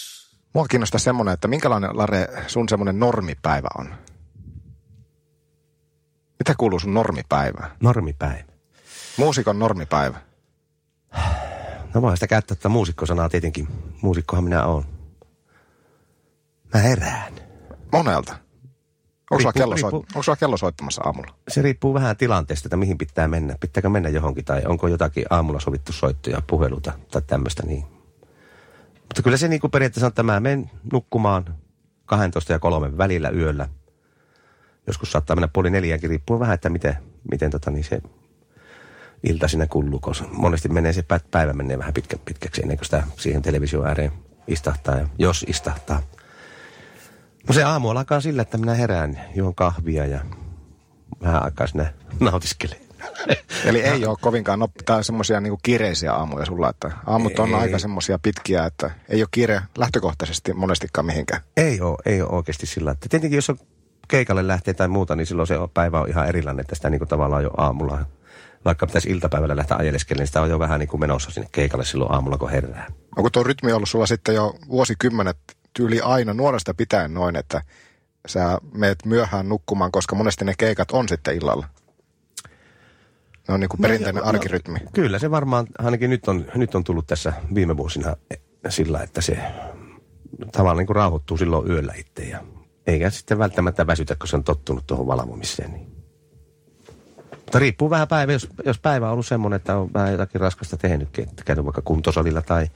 Mua kiinnostaa semmoinen, että minkälainen, Lare, sun semmoinen normipäivä on? Mitä kuuluu sun normipäivään? Normipäivä. Muusikon normipäivä. No voin sitä käyttää tätä muusikkosanaa tietenkin. Muusikkohan minä oon. Mä herään. Monelta. Onko sulla, Riippuu- kello, soit, riippuu- onko sulla kello soittamassa aamulla? Se riippuu vähän tilanteesta, että mihin pitää mennä. Pitääkö mennä johonkin tai onko jotakin aamulla sovittu soittoja, puheluta tai tämmöistä niin. Mutta kyllä se niin kuin periaatteessa on, että mä menen nukkumaan 12 ja 3 välillä yöllä. Joskus saattaa mennä puoli neljäänkin, riippuu vähän, että miten, miten tota, niin se ilta sinne kulluu, koska monesti menee se pä- päivä menee vähän pitkä, pitkäksi ennen kuin sitä siihen television ääreen istahtaa, ja jos istahtaa. No se aamu alkaa sillä, että minä herään, juon kahvia ja vähän aikaa sinne nautiskelen. Eli ei ole kovinkaan nop- tai semmoisia niinku kiireisiä aamuja sulla, että aamut on Ei. aika semmoisia pitkiä, että ei ole kiire lähtökohtaisesti monestikaan mihinkään. Ei ole, ei ole oikeasti sillä. Että tietenkin jos on keikalle lähtee tai muuta, niin silloin se päivä on ihan erilainen, että sitä niin kuin tavallaan jo aamulla, vaikka pitäisi iltapäivällä lähteä ajeleskelemaan, niin sitä on jo vähän niin kuin menossa sinne keikalle silloin aamulla, kun herää. Onko tuo rytmi ollut sulla sitten jo vuosikymmenet tyyli aina nuoresta pitäen noin, että sä meet myöhään nukkumaan, koska monesti ne keikat on sitten illalla? Ne on niin kuin perinteinen No, arkirytmi. Kyllä se varmaan, ainakin nyt on, nyt on tullut tässä viime vuosina sillä, että se tavallaan niin kuin rauhoittuu silloin yöllä itse ja eikä sitten välttämättä väsytä, kun se on tottunut tuohon valvomiseen. Niin. Mutta riippuu vähän päivä, jos, jos päivä on ollut semmoinen, että on vähän jotakin raskasta tehnytkin, että käynyt vaikka kuntosalilla tai,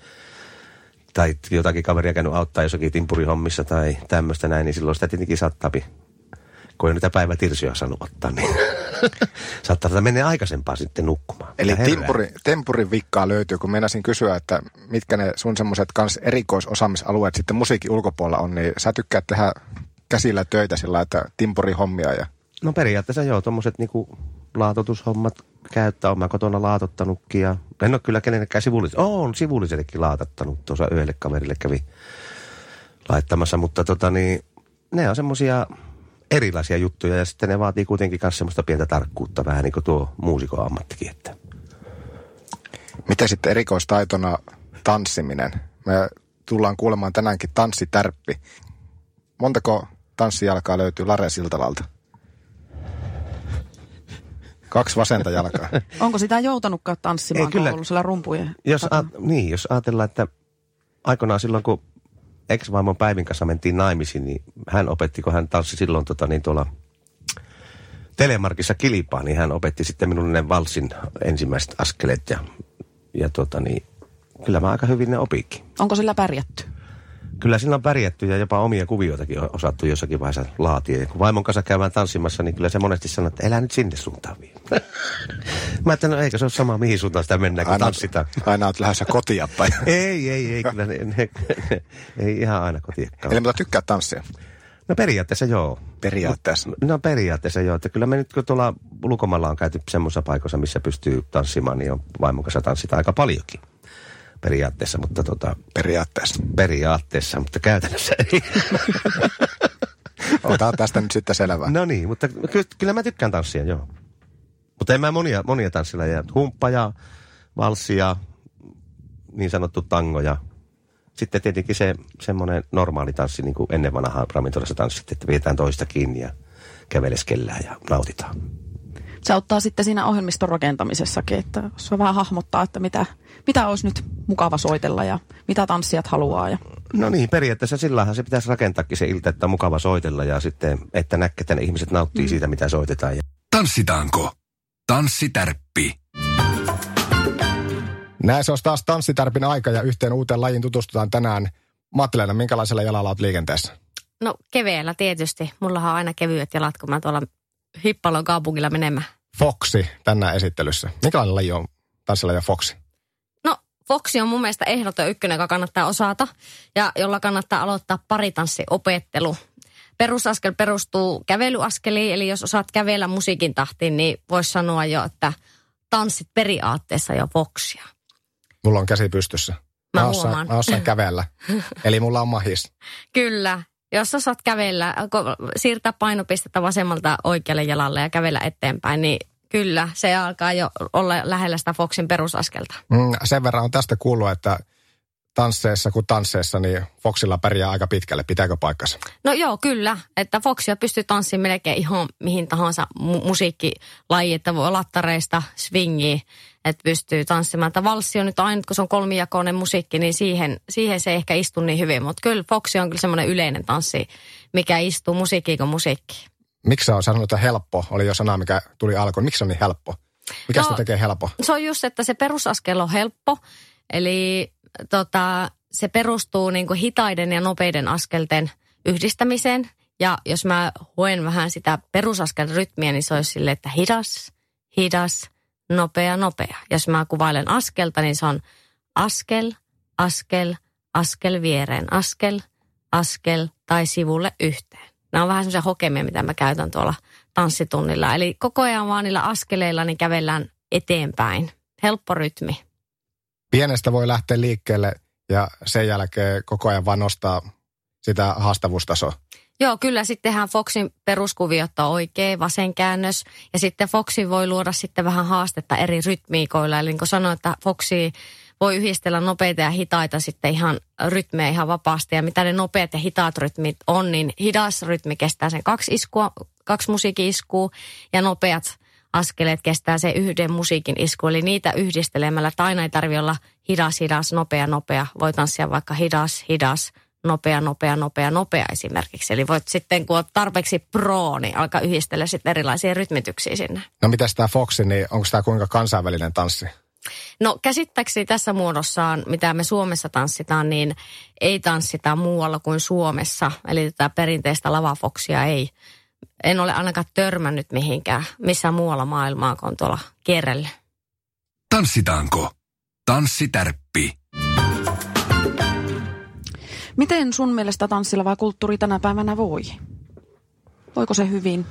tai jotakin kaveria käynyt auttaa jossakin timpurihommissa tai tämmöistä näin, niin silloin sitä tietenkin saattaa, kun ei niitä päivätirsioja saanut ottaa, niin saattaa mennä aikaisempaa sitten nukkumaan. Eli timpuri, tempurin vikkaa löytyy, kun meinasin kysyä, että mitkä ne sun semmoiset kans erikoisosaamisalueet sitten musiikin ulkopuolella on, niin sä tykkäät tehdä käsillä töitä sillä, että timpuri hommia ja No periaatteessa joo, tuommoiset niinku laatotushommat käyttää. Olen kotona laatottanutkin ja en ole kyllä kenenkään sivulliselle. Oon sivullisellekin laatattanut. Tuossa yhdelle kaverille kävi laittamassa, mutta tota niin, ne on semmoisia erilaisia juttuja ja sitten ne vaatii kuitenkin myös semmoista pientä tarkkuutta, vähän niin kuin tuo muusikon ammattikin. Että. Miten sitten erikoistaitona tanssiminen? Me tullaan kuulemaan tänäänkin tanssitärppi. Montako tanssijalkaa löytyy Lare Siltalalta? Kaksi vasenta jalkaa. Onko sitä joutanutkaan tanssimaan, Ei, kyllä. ollut siellä rumpujen Jos, a, niin, jos ajatellaan, että aikoinaan silloin, kun ex-vaimon Päivin kanssa mentiin naimisiin, niin hän opetti, kun hän tanssi silloin tota, niin tuolla Telemarkissa kilpaa, niin hän opetti sitten minulle ne valssin ensimmäiset askeleet ja, ja tota, niin, kyllä mä aika hyvin ne opikin. Onko sillä pärjätty? Kyllä sillä on pärjätty ja jopa omia kuvioitakin on osattu jossakin vaiheessa laatia. Ja kun vaimon kanssa käydään tanssimassa, niin kyllä se monesti sanoo, että elää nyt sinne suuntaan vie. Mä ajattelin, no eikö se ole sama, mihin suuntaan sitä mennään, kun Aina, tanssitaan. aina olet lähdössä kotia päin. Ei, ei, ei, kyllä ne, ne, ne, ei ihan aina kotiekkaan. Eli mutta tykkää tanssia No periaatteessa joo. periaatteessa. No periaatteessa joo, että kyllä me nyt kun tuolla ulkomailla on käyty semmoisessa paikassa, missä pystyy tanssimaan, niin on vaimon kanssa tanssita aika paljonkin periaatteessa, mutta tota, Periaatteessa. periaatteessa, mutta käytännössä ei. Otetaan tästä nyt sitten selvää. No niin, mutta ky- kyllä mä tykkään tanssia, joo. Mutta en mä monia, monia tanssilajeja. Humppa ja valssi ja niin sanottu tango ja sitten tietenkin se semmoinen normaali tanssi, niin kuin ennen vanhaa ravintolassa tanssit, että pidetään toista kiinni ja käveleskellään ja nautitaan. Se auttaa sitten siinä ohjelmiston rakentamisessakin, että jos vähän hahmottaa, että mitä, mitä olisi nyt mukava soitella ja mitä tanssijat haluaa. Ja... No niin, periaatteessa sillähän se pitäisi rakentaakin se ilta, että on mukava soitella ja sitten, että näkee, että ne ihmiset nauttii mm. siitä, mitä soitetaan. Ja Tanssitaanko? Tanssitärppi. Näin se olisi taas tanssitärpin aika ja yhteen uuteen lajiin tutustutaan tänään. Mattileena, minkälaisella jalalla olet liikenteessä? No keveellä tietysti. Mulla on aina kevyet jalat, kun mä tuolla Hippalon kaupungilla menemään. Foxi tänään esittelyssä. Minkälainen laji on tanssilaji Foxi? No Foxi on mun mielestä ehdoton ykkönen, joka kannattaa osata ja jolla kannattaa aloittaa paritanssiopettelu. Perusaskel perustuu kävelyaskeliin, eli jos osaat kävellä musiikin tahtiin, niin voisi sanoa jo, että tanssit periaatteessa jo Foxia. Mulla on käsi pystyssä. Mä osaan, huomaan. mä osaan kävellä. Eli mulla on mahis. Kyllä. Jos osaat kävellä, siirtää painopistettä vasemmalta oikealle jalalle ja kävellä eteenpäin, niin kyllä, se alkaa jo olla lähellä sitä Foxin perusaskelta. Mm, sen verran on tästä kuullut, että tansseissa kuin tansseissa, niin Foxilla pärjää aika pitkälle. Pitääkö paikkansa? No joo, kyllä. Että Foxia pystyy tanssimaan melkein ihan mihin tahansa mu- musiikkilaji, että voi lattareista, swingiin, että pystyy tanssimaan. Että valssi on nyt aina, kun se on kolmijakoinen musiikki, niin siihen, siihen se ei ehkä istu niin hyvin. Mutta kyllä Foxi on kyllä semmoinen yleinen tanssi, mikä istuu musiikkiin kuin musiikkiin. Miksi sä on sanonut, että helppo? Oli jo sana, mikä tuli alkuun. Miksi se on niin helppo? Mikä No- sitä tekee helppo? Se on just, että se perusaskel on helppo. Eli tota, se perustuu niin kuin hitaiden ja nopeiden askelten yhdistämiseen. Ja jos mä hoen vähän sitä perusaskelrytmiä, niin se olisi sille, että hidas, hidas, nopea, nopea. Jos mä kuvailen askelta, niin se on askel, askel, askel viereen, askel, askel tai sivulle yhteen. Nämä on vähän semmoisia hokemia, mitä mä käytän tuolla tanssitunnilla. Eli koko ajan vaan niillä askeleilla niin kävellään eteenpäin. Helppo rytmi. Pienestä voi lähteä liikkeelle ja sen jälkeen koko ajan vaan nostaa sitä haastavuustasoa. Joo, kyllä sittenhän Foxin peruskuviot on oikein, vasen käännös. Ja sitten Foxi voi luoda sitten vähän haastetta eri rytmiikoilla. Eli niin kuin sanoin, että Foxi voi yhdistellä nopeita ja hitaita sitten ihan rytmejä ihan vapaasti. Ja mitä ne nopeat ja hitaat rytmit on, niin hidas rytmi kestää sen kaksi iskua, kaksi musiikki-iskua ja nopeat askeleet kestää se yhden musiikin isku. Eli niitä yhdistelemällä, että aina ei tarvitse olla hidas, hidas, nopea, nopea. Voi tanssia vaikka hidas, hidas, nopea, nopea, nopea, nopea esimerkiksi. Eli voit sitten, kun olet tarpeeksi pro, niin alkaa yhdistellä sitten erilaisia rytmityksiä sinne. No mitäs tämä Foxi, niin onko tämä kuinka kansainvälinen tanssi? No käsittääkseni tässä muodossaan, mitä me Suomessa tanssitaan, niin ei tanssita muualla kuin Suomessa. Eli tätä perinteistä lavafoksia ei, en ole ainakaan törmännyt mihinkään, missään muualla maailmaa kuin tuolla kierrellä. Tanssitaanko? Tanssitärppi. Miten sun mielestä tanssilava kulttuuri tänä päivänä voi? Voiko se hyvin?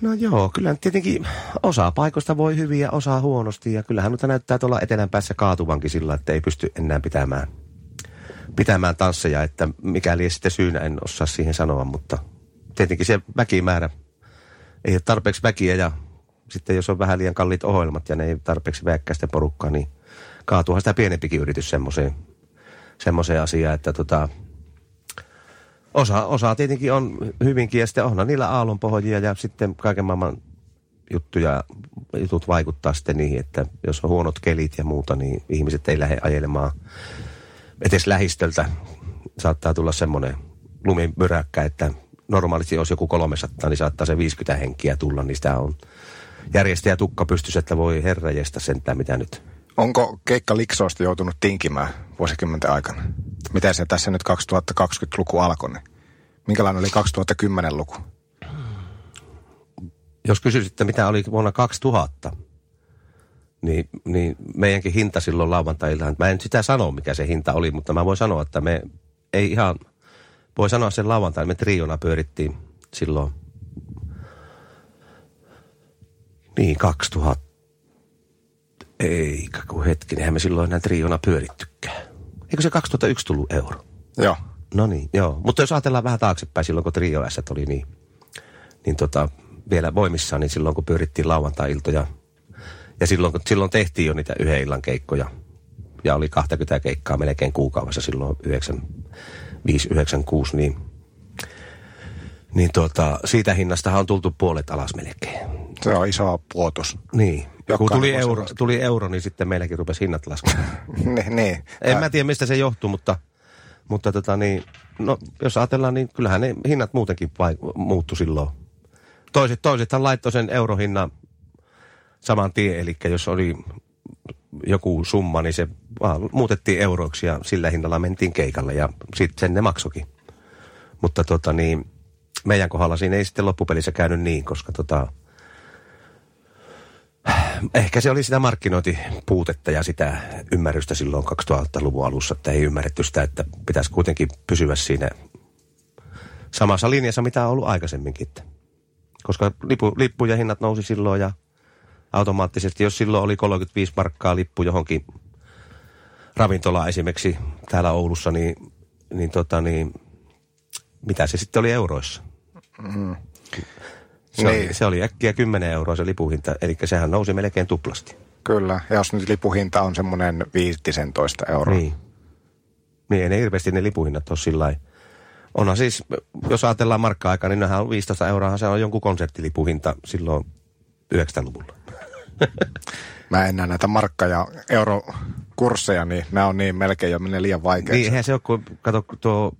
No joo, kyllä tietenkin osa paikoista voi hyvin ja osa huonosti. Ja kyllähän nyt näyttää tuolla etelän päässä kaatuvankin sillä, että ei pysty enää pitämään, pitämään tansseja. Että mikäli sitten syynä, en osaa siihen sanoa, mutta tietenkin se väkimäärä ei ole tarpeeksi väkiä ja sitten jos on vähän liian kalliit ohjelmat ja ne ei tarpeeksi väkkäistä porukkaa, niin kaatuuhan sitä pienempikin yritys semmoiseen, semmoiseen asiaan, että tota, osa, osa tietenkin on hyvinkin ja sitten onhan niillä aallonpohjia ja sitten kaiken maailman juttuja, jutut vaikuttaa sitten niihin, että jos on huonot kelit ja muuta, niin ihmiset ei lähde ajelemaan edes lähistöltä. Saattaa tulla semmoinen lumimyräkkä, että normaalisti jos joku 300, niin saattaa se 50 henkiä tulla, niin sitä on järjestäjä tukka pystyssä, että voi herrajesta sentään mitä nyt. Onko keikka Liksoista joutunut tinkimään vuosikymmenten aikana? Miten se tässä nyt 2020-luku alkoi? Niin minkälainen oli 2010-luku? Jos kysyisitte, mitä oli vuonna 2000, niin, niin meidänkin hinta silloin lauantailta, mä en sitä sano, mikä se hinta oli, mutta mä voin sanoa, että me ei ihan, voi sanoa sen lauantaina, me triona pyörittiin silloin, niin 2000, eikä kun hetkinen, eihän me silloin enää triona pyörittykään. Eikö se 2001 tullut euro? Joo. No niin, joo. Mutta jos ajatellaan vähän taaksepäin silloin, kun Trio S oli niin, niin tota, vielä voimissaan, niin silloin kun pyörittiin lauantai-iltoja ja silloin, kun, silloin tehtiin jo niitä yhden illan keikkoja ja oli 20 keikkaa melkein kuukaudessa silloin 95-96, niin, niin tota, siitä hinnastahan on tultu puolet alas melkein. Se on iso puotos. Niin. Kun tuli euro, tuli euro, niin sitten meilläkin rupesi hinnat laskemaan. niin, niin. En mä tiedä, mistä se johtuu, mutta, mutta tota niin, no, jos ajatellaan, niin kyllähän ne hinnat muutenkin vai, muuttu silloin. Toiset, toisethan laittoi sen eurohinnan saman tien, eli jos oli joku summa, niin se vaan muutettiin euroiksi ja sillä hinnalla mentiin keikalle ja sitten sen ne maksokin. Mutta tota niin, meidän kohdalla siinä ei sitten loppupelissä käynyt niin, koska tota, ehkä se oli sitä markkinointipuutetta ja sitä ymmärrystä silloin 2000-luvun alussa, että ei ymmärretty sitä, että pitäisi kuitenkin pysyä siinä samassa linjassa, mitä on ollut aikaisemminkin. Koska lipu, lippujen hinnat nousi silloin ja automaattisesti, jos silloin oli 35 markkaa lippu johonkin ravintolaan esimerkiksi täällä Oulussa, niin, niin, tota, niin mitä se sitten oli euroissa? Se, oli, Niin. se oli äkkiä 10 euroa se lipuhinta, eli sehän nousi melkein tuplasti. Kyllä. Ja jos nyt lipuhinta on semmoinen 15 euroa. Niin. Niin, ei ne hirveästi ne lipuhinnat ole sillä. Onhan siis, jos ajatellaan markka-aikaa, niin nehän on 15 euroa, se on jonkun konserttilipuhinta silloin 90-luvulla. Mä en näe näitä markka- ja eurokursseja, niin nämä on niin melkein jo menee liian vaikeaksi. Niin, eihän se ole, kun kato, tuo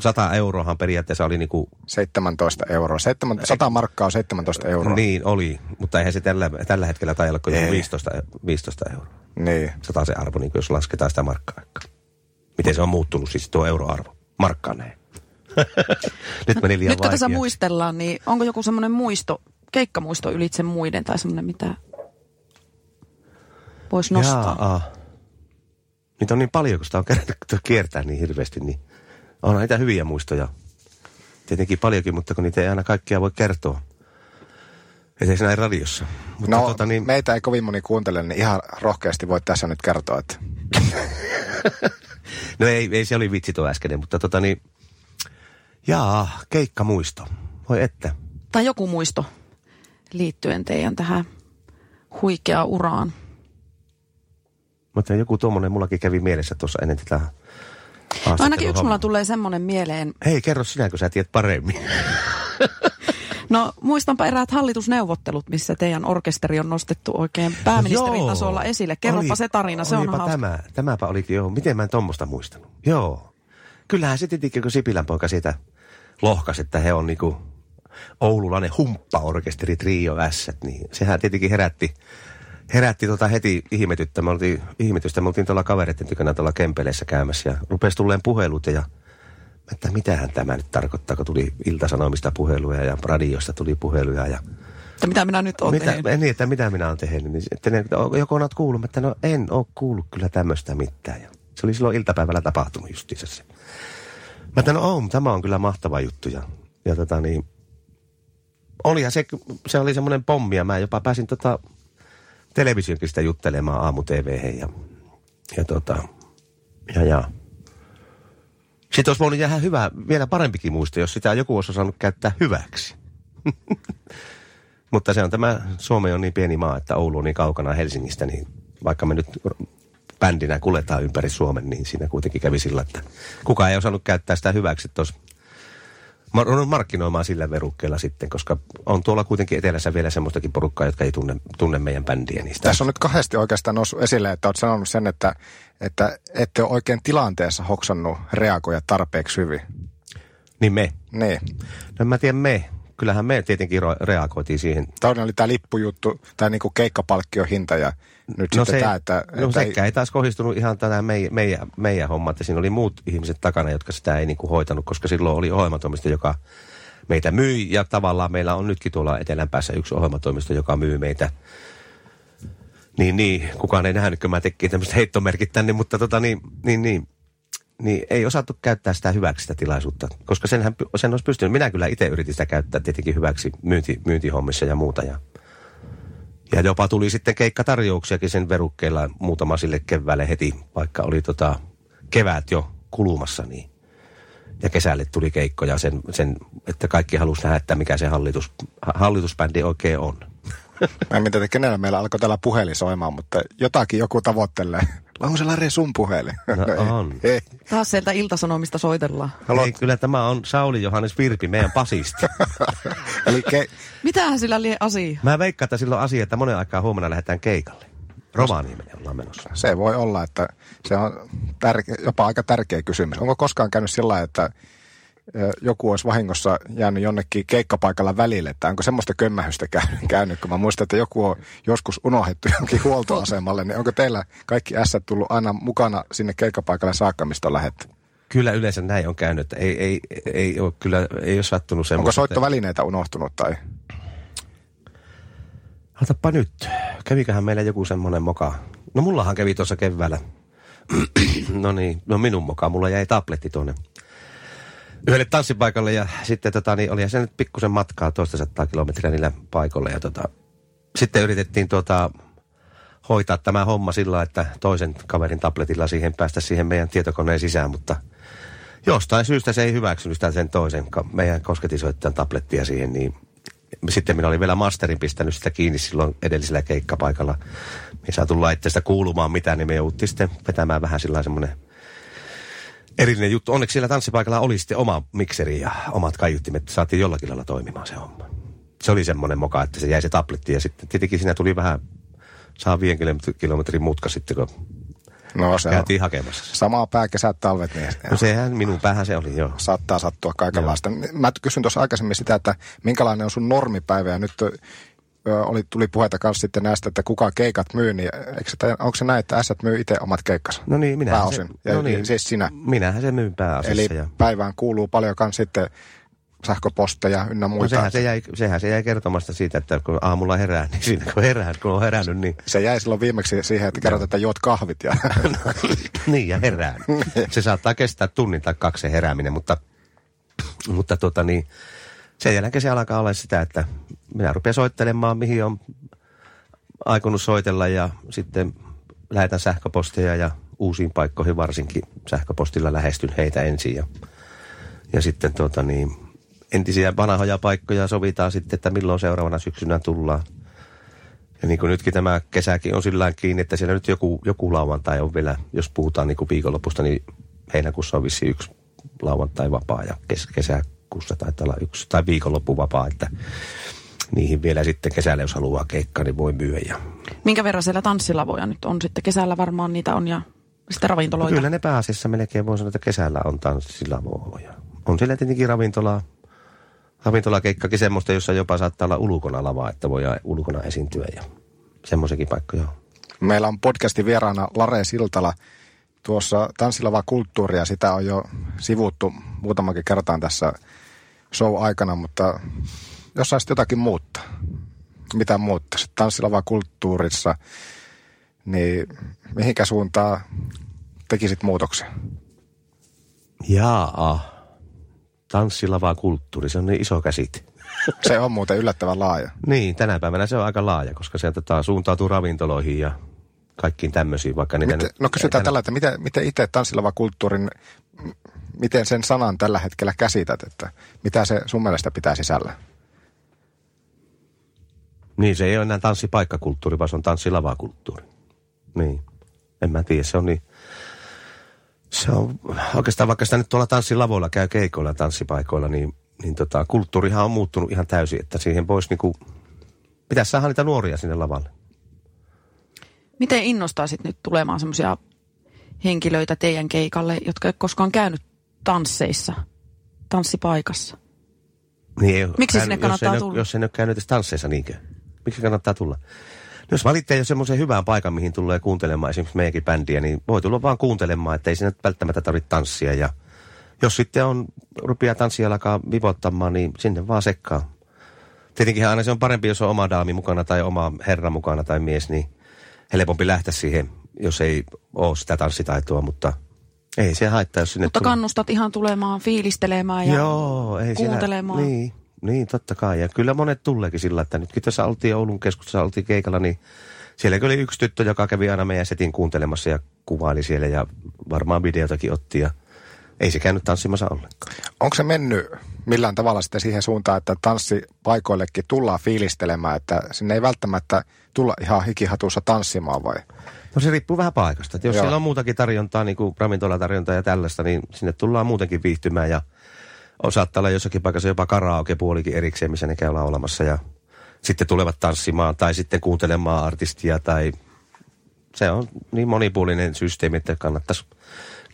100 euroahan periaatteessa oli niinku, 17 euroa. 7, 100 markkaa on 17 euroa. niin oli, mutta eihän se tällä, tällä hetkellä tai olla kuin Ei. joku 15, 15 euroa. Niin. Sata se arvo, niin jos lasketaan sitä markka-aikaa. Miten se on muuttunut siis tuo euroarvo? Markkaan näin. Nyt meni liian Nyt kun tässä muistellaan, niin onko joku semmoinen muisto, keikkamuisto ylitse muiden tai semmoinen, mitä voisi nostaa? Jaa. Niitä on niin paljon, kun sitä on kerännyt kiertää niin hirveästi, niin onhan niitä hyviä muistoja. Tietenkin paljonkin, mutta kun niitä ei aina kaikkia voi kertoa. Esimerkiksi näin radiossa. Mutta No, tota, niin, meitä ei kovin moni kuuntele, niin ihan rohkeasti voit tässä nyt kertoa, että no ei, ei, se oli vitsi tuo äskeinen, mutta tota niin, jaa, keikkamuisto. Voi että. Tai joku muisto liittyen teidän tähän huikeaan uraan. Mutta joku tuommoinen mullakin kävi mielessä tuossa ennen tätä No ainakin yksi mulla tulee semmoinen mieleen. Hei, kerro sinä, kun sä tiedät paremmin. No muistanpa eräät hallitusneuvottelut, missä teidän orkesteri on nostettu oikein pääministerin Joo. tasolla esille. Kerropa Oli- se tarina, se on hauska. tämä. Tämäpä olikin, joo. Miten mä en tuommoista muistanut? Joo. Kyllähän se tietenkin, kun Sipilän poika siitä lohkas, että he on niinku oululainen humppaorkesteri Trio S, niin sehän tietenkin herätti, herätti tota heti ihmetyttä. Me oltiin, ihmetystä. Me oltiin tuolla kavereiden tykönä tuolla Kempeleissä käymässä ja rupesi tulleen puhelut ja että mitähän tämä nyt tarkoittaa, kun tuli Iltasanomista puheluja ja radiosta tuli puheluja ja Että mitä minä nyt olen mitä, tehnyt. niin, että mitä minä olen tehnyt. Niin sitten ne, joko olet kuullut, että no en ole kuullut kyllä tämmöistä mitään. Ja se oli silloin iltapäivällä tapahtunut justiinsa se. Mä että no on, tämä on kyllä mahtava juttu. Ja, ja tota niin, olihan se, se oli semmoinen pommi ja mä jopa pääsin tota televisionkin sitä juttelemaan aamu tv ja, ja tota, ja, ja. Sitten olisi voinut jäädä hyvä, vielä parempikin muista, jos sitä joku olisi osannut käyttää hyväksi. Mutta se on tämä, Suomi on niin pieni maa, että Oulu on niin kaukana Helsingistä, niin vaikka me nyt bändinä kuljetaan ympäri Suomen, niin siinä kuitenkin kävi sillä, että kukaan ei osannut käyttää sitä hyväksi, oon markkinoimaan sillä verukkeella sitten, koska on tuolla kuitenkin etelässä vielä semmoistakin porukkaa, jotka ei tunne, tunne meidän bändiä. Niistä. Tässä on nyt kahdesti oikeastaan noussut esille, että olet sanonut sen, että, että ette ole oikein tilanteessa hoksannut reagoja tarpeeksi hyvin. Niin me. Niin. No mä tiedän me. Kyllähän me tietenkin reagoitiin siihen. Toinen oli tämä lippujuttu, tämä niinku keikkapalkkiohinta ja nyt No sitten se, tämä, että... no että sekään ei taas kohdistunut ihan tätä meidän, meidän, meidän homma, että siinä oli muut ihmiset takana, jotka sitä ei niinku hoitanut, koska silloin oli ohjelmatoimisto, joka meitä myi ja tavallaan meillä on nytkin tuolla etelän päässä yksi ohjelmatoimisto, joka myy meitä. Niin, niin, kukaan ei nähnyt, kun mä tekin tämmöistä heittomerkit tänne, mutta tota niin, niin, niin, niin ei osattu käyttää sitä hyväksi sitä tilaisuutta, koska senhän, sen olisi pystynyt. Minä kyllä itse yritin sitä käyttää tietenkin hyväksi myynti, myyntihommissa ja muuta ja ja jopa tuli sitten keikkatarjouksiakin sen verukkeella muutama sille keväälle heti, vaikka oli tota kevät jo kulumassa niin. Ja kesälle tuli keikkoja sen, sen että kaikki halusi nähdä, että mikä se hallitus, ha- hallitusbändi oikein on. Mä en tiedä, kenellä meillä alkoi täällä puhelin soimaan, mutta jotakin joku tavoittelee. Onko se Lari sun puhelin? No on. Ei. Taas sieltä iltasanomista soitellaan. Haluat... Ei, kyllä tämä on Sauli Johannes Virpi, meidän pasisti. Eli ke, Mitähän sillä lie asia? Mä veikkaan, että silloin asia, että monen aikaa huomenna lähdetään keikalle. Rovaniemelle ollaan menossa. se voi olla, että se on tärke, jopa aika tärkeä kysymys. Onko koskaan käynyt sillä että joku olisi vahingossa jäänyt jonnekin keikkapaikalla välille, että onko semmoista kömmähystä käynyt, käynyt, kun mä muistan, että joku on joskus unohdettu jonkin huoltoasemalle, niin onko teillä kaikki ässät tullut aina mukana sinne keikkapaikalle saakka, mistä on lähetty? Kyllä yleensä näin on käynyt, että ei, ei, ei ole kyllä, ei ole sattunut Onko semmoista. soittovälineitä unohtunut tai? Otapa nyt. Käviköhän meillä joku semmoinen moka? No mullahan kävi tuossa keväällä. no niin, no minun moka. Mulla jäi tabletti tuonne yhdelle tanssipaikalle ja sitten tota, niin oli se nyt pikkusen matkaa toista sataa kilometriä niillä paikoilla. Ja tota, sitten yritettiin tota, hoitaa tämä homma sillä että toisen kaverin tabletilla siihen päästä siihen meidän tietokoneen sisään, mutta jostain syystä se ei hyväksynyt sitä sen toisen meidän kosketisoittajan tablettia siihen, niin sitten minä olin vielä masterin pistänyt sitä kiinni silloin edellisellä keikkapaikalla. Me saatu laitteesta kuulumaan mitään, niin me jouduttiin sitten vetämään vähän sillä erillinen juttu. Onneksi siellä tanssipaikalla oli sitten oma mikseri ja omat kaiuttimet. Saatiin jollakin lailla toimimaan se homma. Se oli semmoinen moka, että se jäi se tabletti ja sitten tietenkin siinä tuli vähän saa viiden kilometrin- mutka sitten, kun No se on käytiin hakemassa. se. samaa pää, kesät, talvet, niin No sehän minun päähän se oli, joo. saattaa sattua kaikenlaista. Mä kysyn tuossa aikaisemmin sitä, että minkälainen on sun normipäivä ja nyt oli, tuli puheita kanssa sitten näistä, että kuka keikat myy, niin eikö se, onko se näin, että ässät myy itse omat keikkansa? No niin, minä Pääosin. Ja, no niin, siis sinä. Minähän se myyn pääasiassa. Eli ja... päivään kuuluu paljon kans sitten sähköposteja ynnä No muita. sehän se, jäi, sehän se jäi kertomasta siitä, että kun aamulla herää, niin siinä kun herää, kun on herännyt, niin, se jäi silloin viimeksi siihen, että kerrot, että juot kahvit. Ja... niin ja herää. Se saattaa kestää tunnin tai kaksi se herääminen, mutta, mutta tota niin, sen jälkeen se alkaa olla sitä, että minä rupean soittelemaan, mihin on aikonut soitella ja sitten lähetän sähköposteja ja uusiin paikkoihin varsinkin sähköpostilla lähestyn heitä ensin ja, ja sitten tota niin, entisiä vanhoja paikkoja sovitaan sitten, että milloin seuraavana syksynä tullaan. Ja niin kuin nytkin tämä kesäkin on sillä kiinni, että siellä nyt joku, joku lauantai on vielä, jos puhutaan niin kuin viikonlopusta, niin heinäkuussa on vissi yksi lauantai vapaa ja kes, kesäkuussa taitaa olla yksi, tai viikonloppu vapaa, että niihin vielä sitten kesällä, jos haluaa keikkaa, niin voi myyä. Ja Minkä verran siellä tanssilavoja nyt on sitten? Kesällä varmaan niitä on ja sitten ravintoloita. Kyllä ne pääasiassa melkein voi sanoa, että kesällä on tanssilavoja. On siellä tietenkin ravintolaa, ravintolakeikkakin semmoista, jossa jopa saattaa olla ulkona lavaa, että voi ulkona esiintyä ja semmoisenkin paikkoja on. Meillä on podcastin vieraana Lare Siltala. Tuossa tanssilava kulttuuria, sitä on jo sivuttu muutamakin kertaan tässä show-aikana, mutta jos saisit jotakin muuttaa, mitä muuttaisit tanssilava kulttuurissa, niin mihinkä suuntaan tekisit muutoksia? Jaa, tanssilava kulttuuri, se on niin iso käsite. Se on muuten yllättävän laaja. Niin, tänä päivänä se on aika laaja, koska se tota, suuntautuu ravintoloihin ja kaikkiin tämmöisiin, vaikka niitä Miten, nyt... no kysytään ei tällä, että miten, miten itse tanssilava kulttuurin, miten sen sanan tällä hetkellä käsität, että mitä se sun mielestä pitää sisällä? Niin, se ei ole enää tanssipaikkakulttuuri, vaan se on tanssilavakulttuuri. Niin, en mä tiedä, se on niin... Se on oikeastaan, vaikka sitä nyt tuolla tanssilavoilla käy keikoilla tanssipaikoilla, niin, niin tota, kulttuurihan on muuttunut ihan täysin, että siihen voisi niinku... Pitäisi saada niitä nuoria sinne lavalle. Miten innostaisit nyt tulemaan semmoisia henkilöitä teidän keikalle, jotka ei koskaan käynyt tansseissa, tanssipaikassa? Niin ei Miksi käynyt- sinne jos kannattaa ei, ne- tulla? Jos ei ole käynyt edes tansseissa niinkö? Miksi kannattaa tulla? No jos valitsee jo semmoisen hyvän paikan, mihin tulee kuuntelemaan esimerkiksi meidänkin bändiä, niin voi tulla vaan kuuntelemaan, että ei siinä välttämättä tarvitse tanssia. Ja jos sitten on, rupeaa tanssia alkaa vivottamaan, niin sinne vaan sekkaa. Tietenkin aina se on parempi, jos on oma daami mukana tai oma herra mukana tai mies, niin helpompi lähteä siihen, jos ei ole sitä tanssitaitoa, mutta ei se haittaa, jos sinne Mutta tulee. kannustat ihan tulemaan fiilistelemään ja Joo, ei kuuntelemaan. Siellä, niin, niin, totta kai. Ja kyllä monet tulleekin sillä, että nytkin tässä oltiin Oulun keskustassa, oltiin keikalla, niin siellä oli yksi tyttö, joka kävi aina meidän setin kuuntelemassa ja kuvaili siellä ja varmaan videotakin otti ja ei se käynyt tanssimassa ollenkaan. Onko se mennyt millään tavalla sitten siihen suuntaan, että tanssipaikoillekin tullaan fiilistelemään, että sinne ei välttämättä tulla ihan hikihatussa tanssimaan vai? No se riippuu vähän paikasta. Että jos Joo. siellä on muutakin tarjontaa, niin kuin ravintolatarjontaa ja tällaista, niin sinne tullaan muutenkin viihtymään ja saattaa olla jossakin paikassa jopa karaoke-puolikin erikseen, missä ne käy laulamassa ja sitten tulevat tanssimaan tai sitten kuuntelemaan artistia tai se on niin monipuolinen systeemi, että kannattaisi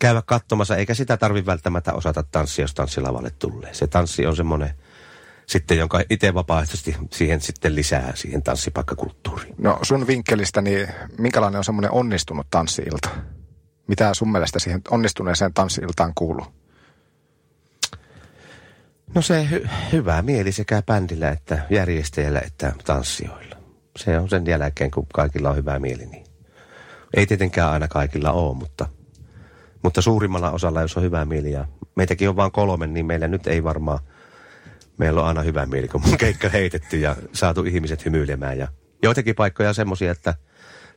käydä katsomassa, eikä sitä tarvi välttämättä osata tanssia, jos tanssilavalle tulee. Se tanssi on semmoinen sitten, jonka itse vapaaehtoisesti siihen sitten lisää siihen tanssipaikkakulttuuriin. No sun vinkkelistä, niin minkälainen on semmoinen onnistunut tanssiilta? Mitä sun mielestä siihen onnistuneeseen tanssiiltaan kuuluu? No se hy- hyvä mieli sekä bändillä että järjestäjällä että tanssijoilla. Se on sen jälkeen, kun kaikilla on hyvä mieli. Niin. Ei tietenkään aina kaikilla ole, mutta, mutta suurimmalla osalla, jos on hyvä mieli. Ja meitäkin on vain kolme, niin meillä nyt ei varmaan, meillä on aina hyvä mieli, kun mun keikka heitetty ja saatu ihmiset hymyilemään. Ja joitakin paikkoja on semmoisia, että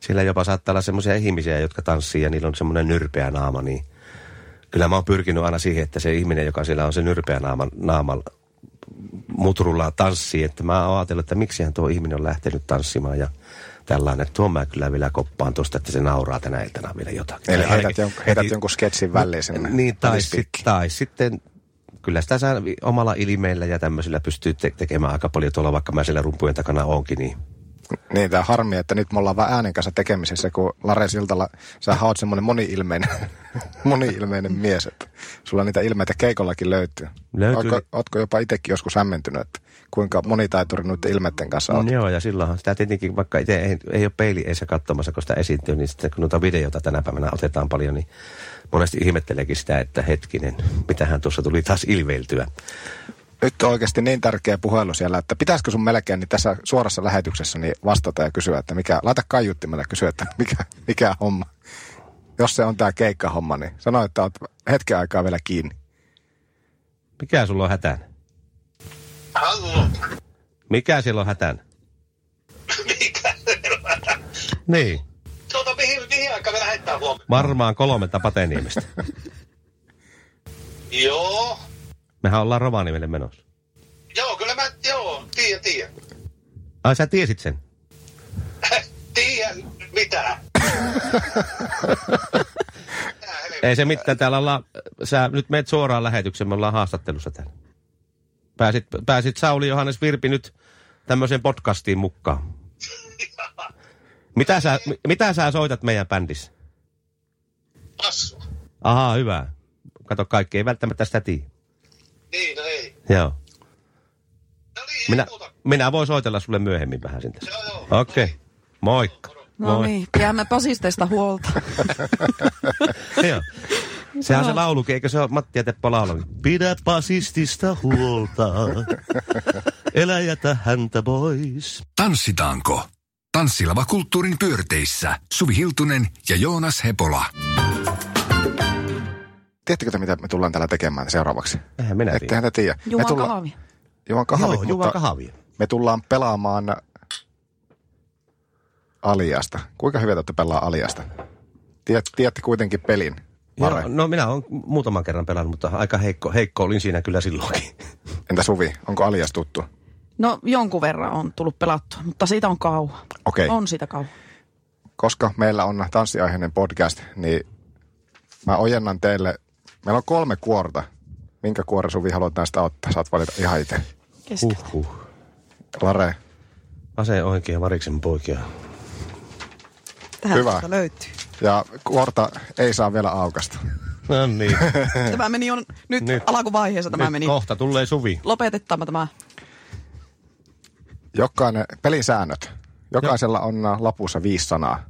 siellä jopa saattaa olla semmoisia ihmisiä, jotka tanssii ja niillä on semmoinen nyrpeä naama, niin kyllä mä oon pyrkinyt aina siihen, että se ihminen, joka siellä on se nyrpeä naama, naamalla mutrulla tanssii, että mä oon ajatellut, että miksihän tuo ihminen on lähtenyt tanssimaan ja tällainen, että tuon mä kyllä vielä koppaan tuosta, että se nauraa tänä iltana vielä jotakin. Eli heität, jonkun, heität jonkun sketsin väliin sinne. Niin, tai, välispiikkiin. sit, tai sitten kyllä sitä saa omalla ilmeillä ja tämmöisillä pystyy te- tekemään aika paljon tuolla, vaikka mä siellä rumpujen takana onkin, niin Niin, tämä harmi, että nyt me ollaan vaan äänen kanssa tekemisissä, kun Lare Siltala, sä oot semmoinen moni-ilmeinen, moni-ilmeinen mies, että sulla niitä ilmeitä keikollakin löytyy. Löytyy. Ootko, ootko jopa itsekin joskus hämmentynyt, että kuinka monitaituri noiden ilmeiden kanssa oot? Joo, ja silloinhan sitä tietenkin, vaikka itse ei, ei ole peili eessä katsomassa, kun sitä esiintyy, niin sitten kun noita videoita tänä päivänä otetaan paljon, niin monesti ihmetteleekin sitä, että hetkinen, mitähän tuossa tuli taas ilveiltyä. Nyt on oikeasti niin tärkeä puhelu siellä, että pitäisikö sun melkein niin tässä suorassa lähetyksessä niin vastata ja kysyä, että mikä, laita kaiuttimella ja kysyä, että mikä, mikä homma. Jos se on tämä keikkahomma, niin sano, että oot hetken aikaa vielä kiinni. Mikä sulla on hätänä? Hallo. Mikä siellä on hätänä? Mikä? Niin, Tuota, mihin, mihin aikaan me lähdetään huomenna? varmaan kolmelta Pateniemestä. Joo. Mehän ollaan Rovaniemelle menossa. Joo, kyllä mä, joo, tiedän, tiedän. Ai sä tiesit sen? tiedän, mitä? Ei se mitään, täällä ollaan, sä nyt meet suoraan lähetykseen, me ollaan haastattelussa täällä. Pääsit, pääsit Sauli Johannes Virpi nyt tämmöiseen podcastiin mukaan. Mitä sä, mi- mitä sä soitat meidän bändissä? Passua. Ahaa, hyvä. Kato, kaikki ei välttämättä sitä tiedä. Niin, no ei. Joo. No niin, Minä, minä voin soitella sulle myöhemmin vähän joo. Okei. Okay. Moikka. No Moi. niin, pidämme pasisteista huolta. Joo. Sehän on se laulukin, eikö se ole Matti ja Teppo laulu? Pidä pasistista huolta, elä jätä häntä pois. Tanssitaanko? Tanssilava kulttuurin pyörteissä Suvi Hiltunen ja Joonas Hepola. Tiedättekö te, mitä me tullaan täällä tekemään seuraavaksi? Eihän minä tiedä. Ettehän te tiedä. Me Juha tullaan, Kalvi. juon kahvit, Joo, mutta kahvia. me tullaan pelaamaan aliasta. Kuinka hyvä te olette pelaa aliasta? Tiedät, tiedätte kuitenkin pelin. Joo, no minä olen muutaman kerran pelannut, mutta aika heikko, heikko olin siinä kyllä silloinkin. Entä Suvi, onko alias tuttu? No jonkun verran on tullut pelattua, mutta siitä on kauan. Okei. On siitä kauan. Koska meillä on tanssiaiheinen podcast, niin mä ojennan teille, meillä on kolme kuorta. Minkä kuoren Suvi haluat näistä ottaa? Saat valita ihan itse. Kesken. Huh, huh. Lare, Ase oikein variksen poikia. Tähän Hyvä. löytyy. ja kuorta ei saa vielä aukasta. No niin. Tämä meni jo nyt, nyt. Alkuvaiheessa tämä Nyt meni. kohta tulee Suvi. Lopetetaan tämä. Jokainen, pelin säännöt. Jokaisella on lapussa viisi sanaa.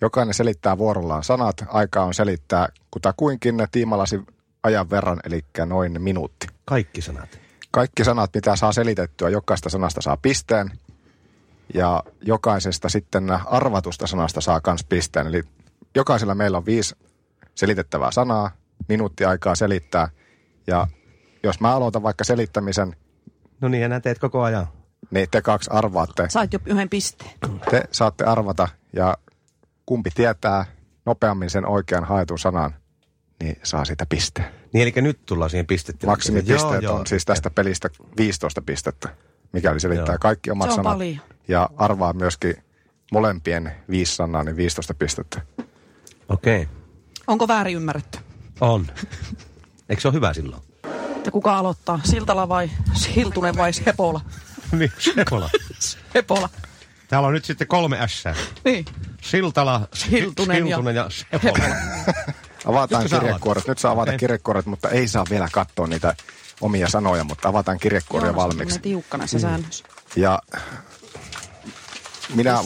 Jokainen selittää vuorollaan sanat. Aikaa on selittää kutakuinkin tiimalasi ajan verran, eli noin minuutti. Kaikki sanat. Kaikki sanat, mitä saa selitettyä, jokaista sanasta saa pisteen. Ja jokaisesta sitten arvatusta sanasta saa myös pisteen. Eli jokaisella meillä on viisi selitettävää sanaa, minuutti aikaa selittää. Ja jos mä aloitan vaikka selittämisen, No niin, enää teet koko ajan. niin te kaksi arvaatte. Sait jo yhden pisteen. Te saatte arvata ja kumpi tietää nopeammin sen oikean haetun sanan, niin saa sitä pisteen. Niin, eli nyt tullaan siihen pistettä. Maksimipisteet on siis tästä pelistä 15 pistettä, mikäli selittää Joo. kaikki omat Se on sanat. paljon. Ja arvaa myöskin molempien viisi sanaa, niin 15 pistettä. Okei. Okay. Onko väärin ymmärretty? On. Eikö se ole hyvä silloin? Ja kuka aloittaa? Siltala vai Hiltunen vai Sepola? niin, Sepola. Sepola. Täällä on nyt sitten kolme S. Niin. Siltala, Hiltunen ja- Hiltunen ja Sepola. Avataan sä kirjekuoret. Nyt saa avata Okei. kirjekuoret, mutta ei saa vielä katsoa niitä omia sanoja, mutta avataan kirjekuoria Joonas on valmiiksi. tämmönen tiukka näissä säännöissä. Ja minä on?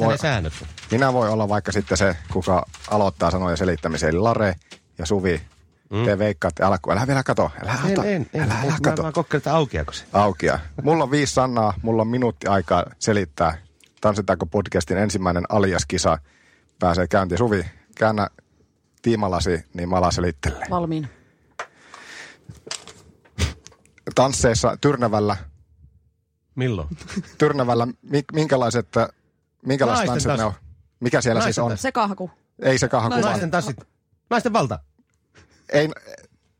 minä voi olla vaikka sitten se, kuka aloittaa sanojen selittämisen, eli Lare ja Suvi. Mm. Te veikkaatte alkuun. Älä vielä kato. Älä, En, kato. en, en. älä, älä Mä kato. vaan kokeilen, että aukeako se. Aukia. Mulla on viisi sanaa, mulla on minuutti aikaa selittää. Tanssitaanko podcastin ensimmäinen aliaskisa pääsee käyntiin. Suvi, käännä tiimalasi, niin mä alan selittele. Valmiina. Tansseissa Tyrnävällä, Milloin? Tyrnävällä mi- minkälaiset, äh, minkälaiset Naisten tanssit ne on? Mikä siellä Naisten siis on? tanssit. Sekahaku. Ei se kahaku vaan. Naisten tanssit. Naisten valta. Ei,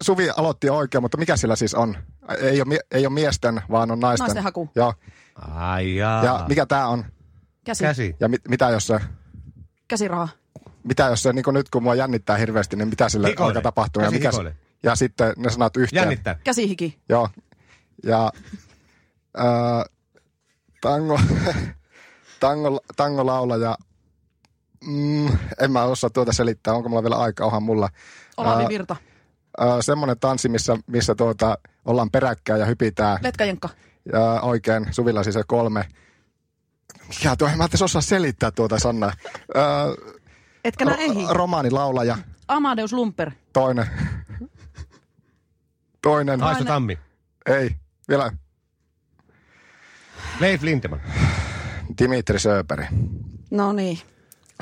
Suvi aloitti jo oikein, mutta mikä siellä siis on? Ei ole, ei ole miesten, vaan on naisten. Naisten haku. Joo. Ai jaa. Ja mikä tämä on? Käsi. Käsi. Ja mit, mitä jos se, Käsiraha. mitä jos se niin nyt kun mua jännittää hirveästi, niin mitä sille Hikoile. alkaa tapahtua? Ja, mikä, hikoile. ja sitten ne sanat yhteen. Jännittää. Käsihiki. Joo. Ja ää, tango, tango, tangolaulaja, mm, en mä osaa tuota selittää, onko mulla vielä aikaa, onhan mulla. Olavi Virta. ää, semmoinen tanssi, missä, missä tuota, ollaan peräkkäin ja hypitään. Letkajenkka. Ja oikein, Suvilla siis se kolme. Ja tuo, en mä tässä osaa selittää tuota Sanna. Ää, Etkä nää ehdi. romaanilaulaja, Amadeus Lumper. toinen. Toinen, Haisto Tammi. ei, vielä Leif Lindemann. Dimitri Sööperi. No niin.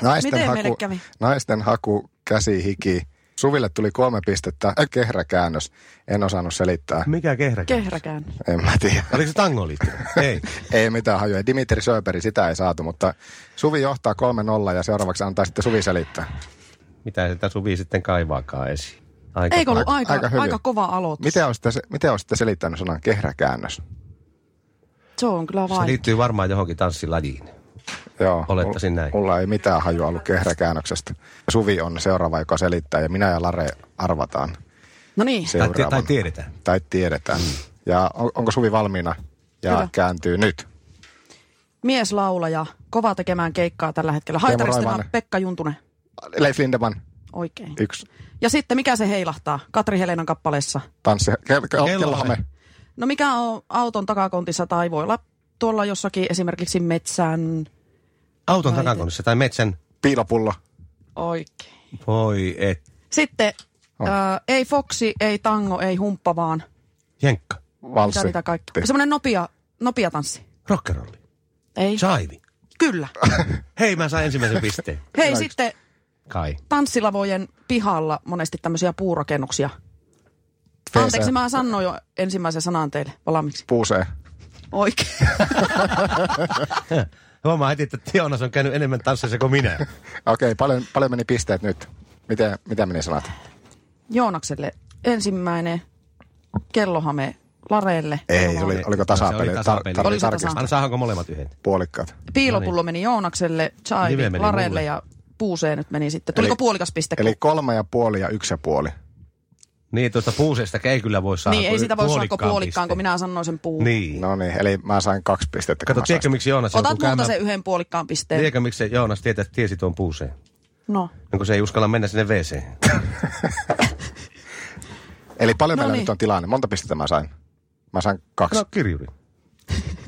Naisten Miten haku, meille kävi? Naisten haku, käsi, hiki. Suville tuli kolme pistettä. Äh, kehräkäännös. En osannut selittää. Mikä kehräkä? Kehräkään. En mä tiedä. Oliko se tangoon liittynyt? Ei. Ei mitään hajoja. Dimitri Sööperi, sitä ei saatu, mutta Suvi johtaa 3-0 ja seuraavaksi antaa sitten Suvi selittää. Mitä sitä Suvi sitten kaivaakaan esiin? Aika Eikö ollut aika- aika, aika aika, kova aloitus? Miten olisitte, se- miten olisitte selittänyt sanan kehräkäännös? Se on kyllä Se vain. liittyy varmaan johonkin tanssilajiin. Joo. Olettaisin näin. Mulla ei mitään hajua ollut kehräkäännöksestä. Suvi on seuraava, joka selittää ja minä ja Lare arvataan No niin. Tai, tai tiedetään. Tai tiedetään. Ja on, onko Suvi valmiina? Ja Kyllä. kääntyy nyt. Mieslaulaja. Kova tekemään keikkaa tällä hetkellä. Haitaristena Raivanen. Pekka Juntunen. Leif Lindemann, Oikein. yksi Ja sitten mikä se heilahtaa? Katri Helenan kappaleessa. tanssi. Ke- ke- Kellohame. kellohame. No mikä on auton takakontissa tai voi olla tuolla jossakin esimerkiksi metsän... Auton Laite. takakontissa tai metsän. Piilopullo. Oikein. Voi et. Sitten On. äh, ei foksi, ei tango, ei humppa, vaan Jenkka. Valssi. mitä niitä kaikki. Semmoinen nopea, nopea tanssi. Rockerolli. Ei. Saivi. Kyllä. Hei, mä sain ensimmäisen pisteen. Hei, Hyvä. sitten Kai. tanssilavojen pihalla monesti tämmöisiä puurakennuksia. Anteeksi, mä sanoin jo ensimmäisen sanan teille valmiiksi. Puusee. Oikein. Huomaa heti, että Joonas on käynyt enemmän tansseissa kuin minä. Okei, paljon, paljon meni pisteet nyt. Miten, mitä meni sanat? Joonakselle ensimmäinen kellohame Lareelle. Ei, oli, oliko tasapeli? Se oli tasapeli. Tar- Oli tasapeli. Molemmat yhden? Puolikkaat. Piilopullo meni Joonakselle, Live Chaivi meni Lareelle mulle. ja Puuseen nyt meni sitten. Tuliko Eli- puolikas piste? Eli kolme ja puoli ja yksi ja puoli. Niin, tuosta puuseesta ei kyllä voi saada. niin, ei sitä voi saako puolikkaan puolikkaan, kun minä sanoin sen puun. Niin. No niin, eli mä sain kaksi pistettä. Kato, tiedätkö miksi Joonas Otat multa käymään... sen yhden puolikkaan pisteen. Tiedätkö miksi Joonas tietää, tiesi tuon puuseen? No. No, kun se ei uskalla mennä sinne WC. Eli paljon No meillä niin. nyt on tilanne. Monta pistettä mä sain? Mä sain kaksi. No, kirjuri.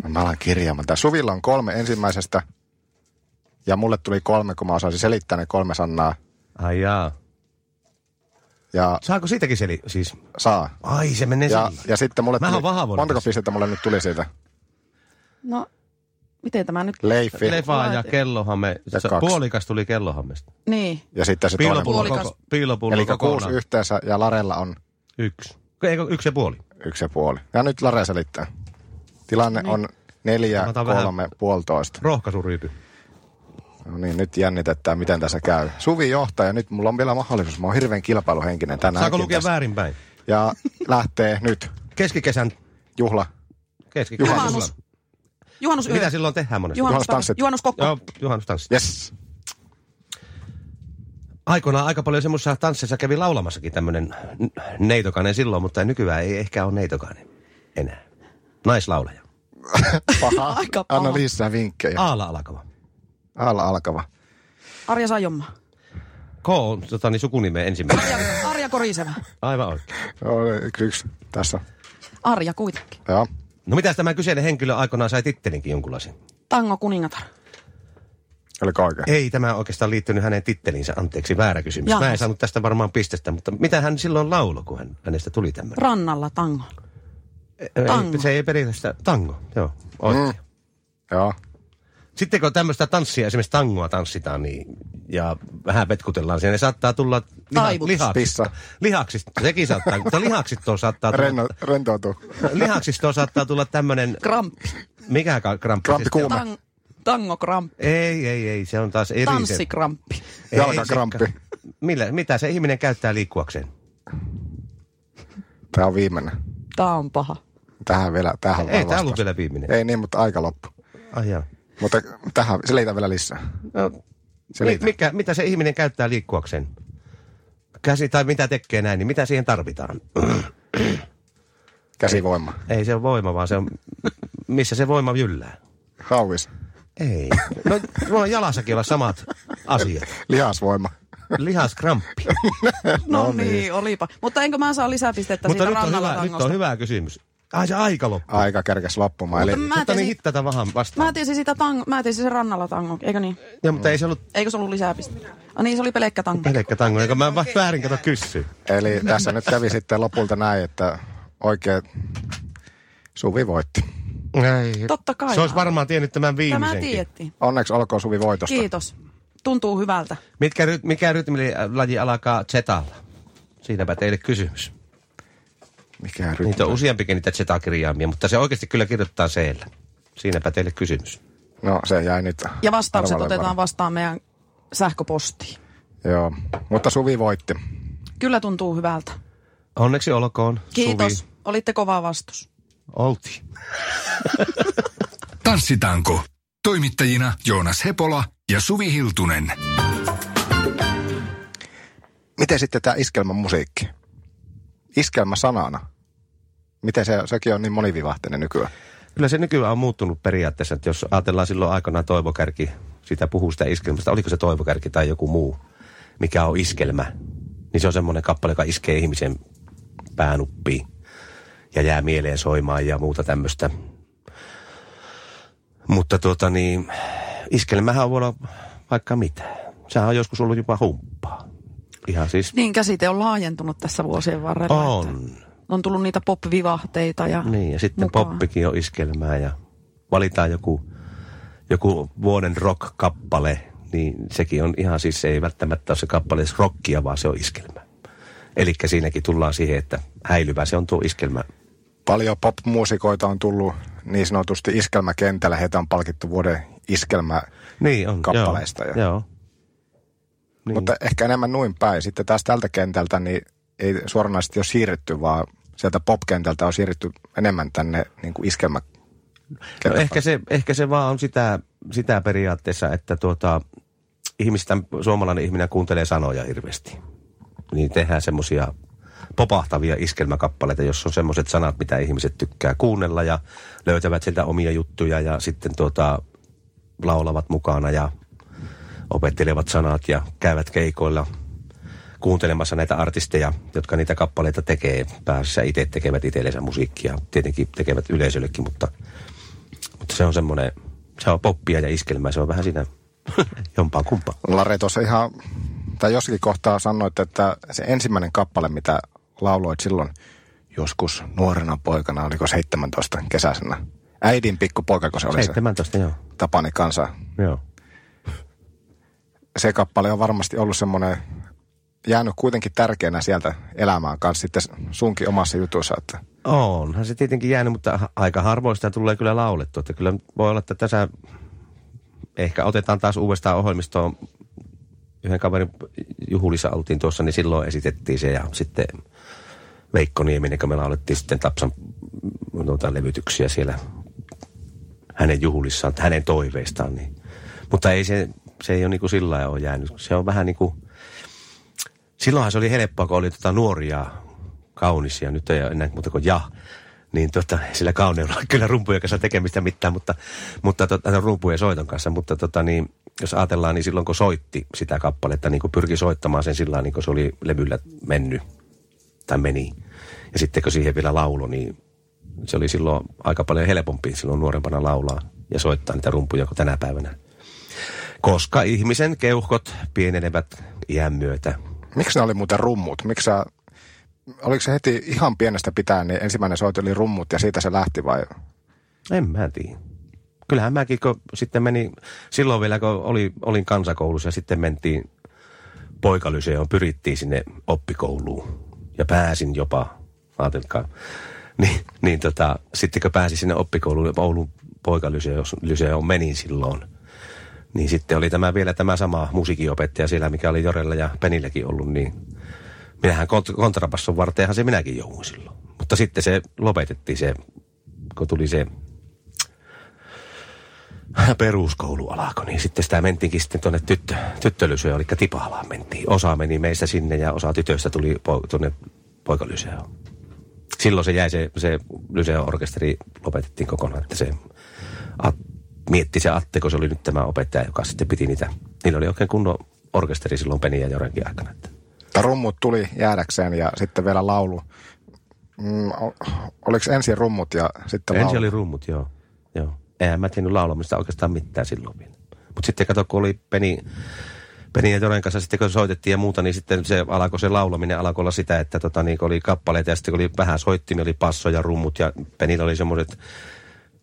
Mä alan kirjaamaan. Tää Suvilla on kolme ensimmäisestä. Ja mulle tuli kolme, kun mä osasin selittää ne kolme sanaa. Ai jaa. Ja Saako siitäkin seli? Siis, saa. ai se menee Ja, seliin. ja sitten mulle Mähän tuli, montako tässä. pistettä mulle nyt tuli siitä? No, miten tämä nyt... Leifi. Lefaa ja Laite. kellohame. Ja Se kaksi. Puolikas tuli kellohamesta. Niin. Ja sitten se toinen Piilopullo. Puolikas. koko, piilopullo Eli kuusi yhteensä ja Larella on Yksi. Eikö yksi ja puoli? yksi ja puoli. Ja nyt Lare selittää. Tilanne on neljä, kolme, puolitoista. Rohkaisuryypy. No niin, nyt jännitetään, miten tässä käy. Suvi johtaa ja nyt mulla on vielä mahdollisuus. Mä oon hirveän kilpailuhenkinen tänään. Saako lukea väärinpäin? Ja lähtee nyt Keskikesän juhla. keski Juhannus. Juhannus yö. Mitä silloin tehdään monesti? Juhannus, Juhannustanssit. juhannuskokko. Joo, juhannustanssit. Yes. Aikoinaan aika paljon semmoisessa tansseissa kävi laulamassakin tämmöinen neitokainen silloin, mutta nykyään ei ehkä ole neitokainen enää. Naislaulaja. Paha. Aika paha. Anna lisää vinkkejä. Aala alkava. Alla alkava. Arja Sajomma. K on tota, niin sukunimen ensimmäinen. Arja, Arja Korisevä. Aivan oikein. Joo, yksi, yksi. Tässä. Arja kuitenkin. Joo. No mitä tämä kyseinen henkilö aikoinaan sai tittelinkin jonkunlaisen? Tango kuningatar. Oliko oikein? Ei tämä oikeastaan liittynyt hänen tittelinsä, anteeksi, väärä kysymys. Jahas. Mä en saanut tästä varmaan pistestä, mutta mitä hän silloin lauloi, kun hän, hänestä tuli tämmöinen? Rannalla tango. Ei, tango. Se ei periaatteessa, tango, joo, oikein. Mm. Joo. Sitten kun tämmöistä tanssia, esimerkiksi tangoa tanssitaan niin, ja vähän petkutellaan siinä, niin saattaa tulla liha, lihaksista. Lihaksista, sekin saattaa, mutta lihaksistoon saattaa tulla, Renno, rentoutuu. lihaksistoon saattaa tulla tämmöinen, Kramppi. mikä ka- kramppi? Kramppi Siis on- kuume. Tang, tango kramppi. Ei, ei, ei, se on taas eri. Tanssikramppi. Jalkakramppi. se- Millä, mitä se ihminen käyttää liikkuakseen? Tämä on viimeinen. Tää on paha. Tähän vielä, tähän Ei, tämä ollut vastaus. vielä viimeinen. Ei niin, mutta aika loppu. Ai jaa. Mutta tähän, selitä vielä lisää. No, mi, Selitä. mikä, mitä se ihminen käyttää liikkuakseen? Käsi tai mitä tekee näin, niin mitä siihen tarvitaan? Käsivoima. Ei se ole voima, vaan se on, missä se voima jyllää. Hauvis. Ei. No, mulla on jalassakin olla samat asiat. Lihasvoima. Lihaskramppi. No, No niin, niin. olipa. Mutta enkö mä saa lisäpistettä Mutta siitä nyt on, hyvä, nyt on hyvä kysymys. Ai se aika loppu. Aika kerkes loppumaan. Eli mä Mutta niin hittata vähän vastaan. mä tiesin sitä tango, mä tiesin sen rannalla tango, eikö niin? Ja, mutta ei se ollut Eikö se ollut lisäpiste? Ah niin, se oli pelkkä tango. pelkkä tango, jonka mä va- väärin kato kysyy. Eli tässä nyt kävi sitten lopulta näin, että oikein Suvi voitti. Ei. Totta kai. Se olisi varmaan tiennyt tämän Tämä viimeisenkin. tiedettiin. Onneksi olkoon Suvi voitosta. Kiitos. Tuntuu hyvältä. Mitkä, ry- mikä rytmilaji alkaa zetalla? Siinäpä teille kysymys. Mikä rytmi? Niitä on useampikin niitä zeta-kirjaimia, mutta se oikeasti kyllä kirjoittaa c Siinäpä teille kysymys. No se jäi nyt Ja vastaukset arvalle otetaan varmaan. vastaan meidän sähköpostiin. Joo, mutta Suvi voitti. Kyllä tuntuu hyvältä. Onneksi olkoon, Kiitos. Suvi. Olitte kova vastus. Oltiin. Tanssitanko. Toimittajina Joonas Hepola ja Suvi Hiltunen. Miten sitten tämä iskelmän musiikki? Iskelmä sanana. Miten se, sekin on niin monivivahteinen nykyään? Kyllä se nykyään on muuttunut periaatteessa, että jos ajatellaan silloin aikanaan Toivokärki, sitä puhuu sitä iskelmästä, oliko se Toivokärki tai joku muu, mikä on iskelmä, niin se on semmoinen kappale, joka iskee ihmisen päänuppiin ja jää mieleen soimaan ja muuta tämmöistä. Mutta tuota niin, iskelmähän voi olla vaikka mitä. Sehän on joskus ollut jopa humppaa. Ihan siis Niin käsite on laajentunut tässä vuosien varrella. on. Että on tullut niitä pop-vivahteita ja Niin, ja sitten mukaan. poppikin on iskelmää ja valitaan joku, joku vuoden rock-kappale, niin sekin on ihan siis, se ei välttämättä ole se kappale edes rockia, vaan se on iskelmä. Eli siinäkin tullaan siihen, että häilyvä se on tuo iskelmä. Paljon pop-muusikoita on tullut niin sanotusti iskelmäkentällä. Heitä on palkittu vuoden iskelmä Niin on, kappaleista. Joo, Ja, joo. Niin. Mutta ehkä enemmän noin päin. Sitten taas tältä kentältä niin ei suoranaisesti ole siirrytty, vaan sieltä pop-kentältä on siirrytty enemmän tänne niin kuin iskelmä. No ehkä, se, ehkä se vaan on sitä, sitä periaatteessa, että tuota, ihmistä, suomalainen ihminen kuuntelee sanoja hirveästi. Niin tehdään semmoisia popahtavia iskelmäkappaleita, jossa on semmoiset sanat, mitä ihmiset tykkää kuunnella ja löytävät sieltä omia juttuja ja sitten tuota, laulavat mukana ja opettelevat sanat ja käyvät keikoilla kuuntelemassa näitä artisteja, jotka niitä kappaleita tekee. Päässä itse tekevät itsellensä musiikkia, tietenkin tekevät yleisöllekin, mutta, mutta se on semmoinen, se on poppia ja iskelmää, se on vähän siinä jompaa kumpaa. Lare tuossa ihan, tai jossakin kohtaa sanoit, että se ensimmäinen kappale, mitä lauloit silloin joskus nuorena poikana, oliko 17 kesäisenä? Äidin pikkupoika, kun se oli 17, joo. se Tapani kansa. joo. Se kappale on varmasti ollut semmoinen, jäänyt kuitenkin tärkeänä sieltä elämään kanssa sitten sunkin omassa jutussa, että Onhan se tietenkin jäänyt, mutta aika harvoin sitä tulee kyllä laulettu. Että kyllä voi olla, että tässä ehkä otetaan taas uudestaan ohjelmistoon. Yhden kaverin juhulissa oltiin tuossa, niin silloin esitettiin se ja sitten Veikko Nieminen, kun me laulettiin sitten Tapsan mm, noita levytyksiä siellä hänen juhlissaan, hänen toiveistaan. Niin. Mutta ei se, se ei ole niin kuin sillä lailla ole jäänyt. Se on vähän niin kuin, silloinhan se oli helppoa, kun oli tota nuoria, kaunisia, nyt ei enää muuta kuin ja. Niin tota, sillä kauneilla on kyllä rumpujen kanssa tekemistä mitään, mutta, mutta tota, no, rumpujen soiton kanssa, mutta tota, niin, jos ajatellaan, niin silloin kun soitti sitä kappaletta, niin kun pyrki soittamaan sen sillä niin kun se oli levyllä mennyt tai meni. Ja sitten kun siihen vielä laulo, niin se oli silloin aika paljon helpompi silloin nuorempana laulaa ja soittaa niitä rumpuja kuin tänä päivänä. Koska ihmisen keuhkot pienenevät iän myötä. Miksi ne oli muuten rummut? Miksi sä, oliko se heti ihan pienestä pitäen, niin ensimmäinen soito oli rummut ja siitä se lähti vai? En mä tiedä. Kyllähän mäkin, kun sitten meni, silloin vielä kun oli, olin kansakoulussa ja sitten mentiin poikalyseoon, pyrittiin sinne oppikouluun ja pääsin jopa, ajatelkaa, niin, niin tota, sitten kun pääsin sinne oppikouluun, Oulun poikalyseoon menin silloin, niin sitten oli tämä vielä tämä sama musiikinopettaja siellä, mikä oli Jorella ja Penilläkin ollut, niin minähän kont- kontrabasson varteenhan se minäkin jouduin silloin. Mutta sitten se lopetettiin se, kun tuli se peruskoulu alkoi, niin sitten sitä mentiinkin sitten tuonne tyttö, tyttölysöön, eli Tipalaan mentiin. Osa meni meistä sinne ja osa tytöistä tuli po, tuonne poikalyseoon. Silloin se jäi se, se lyseon orkesteri lopetettiin kokonaan, että se mietti se Atte, kun se oli nyt tämä opettaja, joka sitten piti niitä. Niillä oli oikein kunnon orkesteri silloin Peni ja Jorenkin aikana. Rummut tuli jäädäkseen ja sitten vielä laulu. Mm, oliko ensin rummut ja sitten laulu? Ensin oli rummut, joo. joo. Eihän mä tiennyt laulamista oikeastaan mitään silloin vielä. Mutta sitten kato, kun oli Peni, Peni ja Joren kanssa sitten kun soitettiin ja muuta, niin sitten se alkoi se laulaminen alkoi olla sitä, että tota, niin, oli kappaleita ja sitten kun oli vähän soittimia, oli passo ja rummut ja Penillä oli semmoiset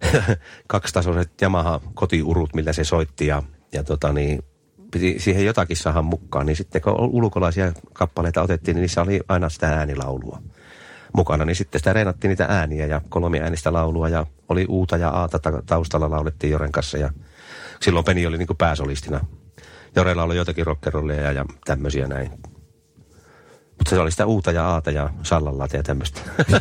kaksitasoiset Yamaha kotiurut, millä se soitti ja, ja tota niin, piti siihen jotakin saada mukaan. Niin sitten kun ulkolaisia kappaleita otettiin, niin niissä oli aina sitä äänilaulua mukana, niin sitten sitä reenattiin niitä ääniä ja kolmiäänistä laulua ja oli uuta ja aata ta- taustalla laulettiin Joren kanssa ja silloin Peni oli niin kuin pääsolistina. Jorella oli jotakin rockerolleja ja tämmöisiä näin. Mutta se oli sitä uuta ja aata ja sallallaata ja tämmöistä.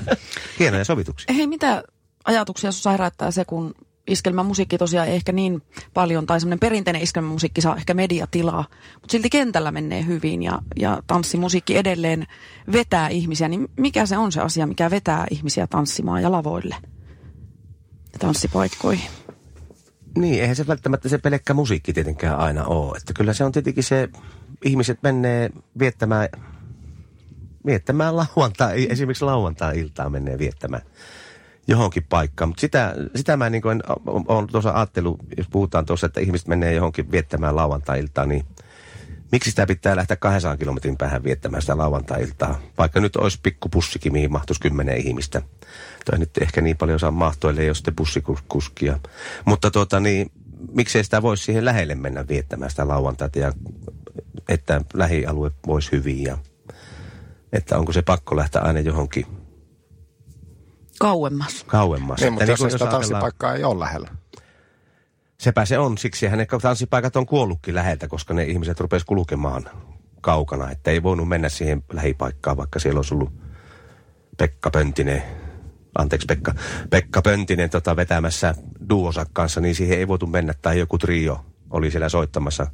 Hienoja sovituksia. Hei, mitä ajatuksia sinussa herättää se, kun iskelmämusiikki tosiaan ei ehkä niin paljon, tai semmoinen perinteinen iskelmämusiikki saa ehkä mediatilaa, mutta silti kentällä menee hyvin ja, ja tanssimusiikki edelleen vetää ihmisiä, niin mikä se on se asia, mikä vetää ihmisiä tanssimaan ja lavoille ja tanssipaikkoihin? Niin, eihän se välttämättä se pelkkä musiikki tietenkään aina ole. Että kyllä se on tietenkin se, ihmiset menee viettämään, viettämään lauantai, esimerkiksi lauantai-iltaa menee viettämään johonkin paikkaan. Mutta sitä, sitä mä niin kuin olen tuossa ajatellut, jos puhutaan tuossa, että ihmiset menee johonkin viettämään lauantai-iltaa, niin miksi sitä pitää lähteä 200 kilometrin päähän viettämään sitä lauantai-iltaa? Vaikka nyt olisi pikkupussikin, mihin mahtuisi kymmenen ihmistä. Tai nyt ehkä niin paljon saa mahtua, ellei ole sitten bussikuskia. Mutta tuota niin, miksei sitä voisi siihen lähelle mennä viettämään sitä lauantaita ja että lähialue voisi hyvin ja että onko se pakko lähteä aina johonkin Kauemmas. kauemmas. Niin, mutta Että jos, niin sitä tanssipaikkaa ei ole lähellä. Sepä se on, siksi ne tanssipaikat on kuollutkin läheltä, koska ne ihmiset rupes kulkemaan kaukana. Että ei voinut mennä siihen lähipaikkaan, vaikka siellä olisi ollut Pekka Pöntinen, anteeksi Pekka, Pekka Pöntinen tota, vetämässä duosa kanssa, niin siihen ei voitu mennä. Tai joku trio oli siellä soittamassa,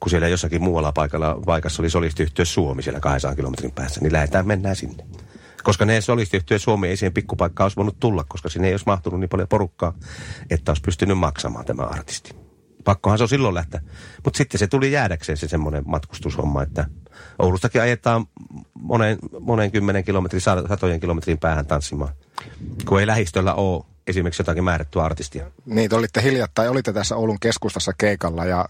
kun siellä jossakin muualla paikalla, paikassa oli solistiyhtiö Suomi siellä 200 kilometrin päässä, niin lähdetään, mennään sinne. Koska ne solistiyhtiö Suomi ei siihen pikkupaikkaan olisi voinut tulla, koska sinne ei olisi mahtunut niin paljon porukkaa, että olisi pystynyt maksamaan tämä artisti. Pakkohan se on silloin lähteä. Mutta sitten se tuli jäädäkseen se semmoinen matkustushomma, että Oulustakin ajetaan monen, monen kymmenen kilometrin, sa- satojen kilometrin päähän tanssimaan. Kun ei lähistöllä ole esimerkiksi jotakin määrättyä artistia. Niin, te olitte hiljattain, olitte tässä Oulun keskustassa keikalla ja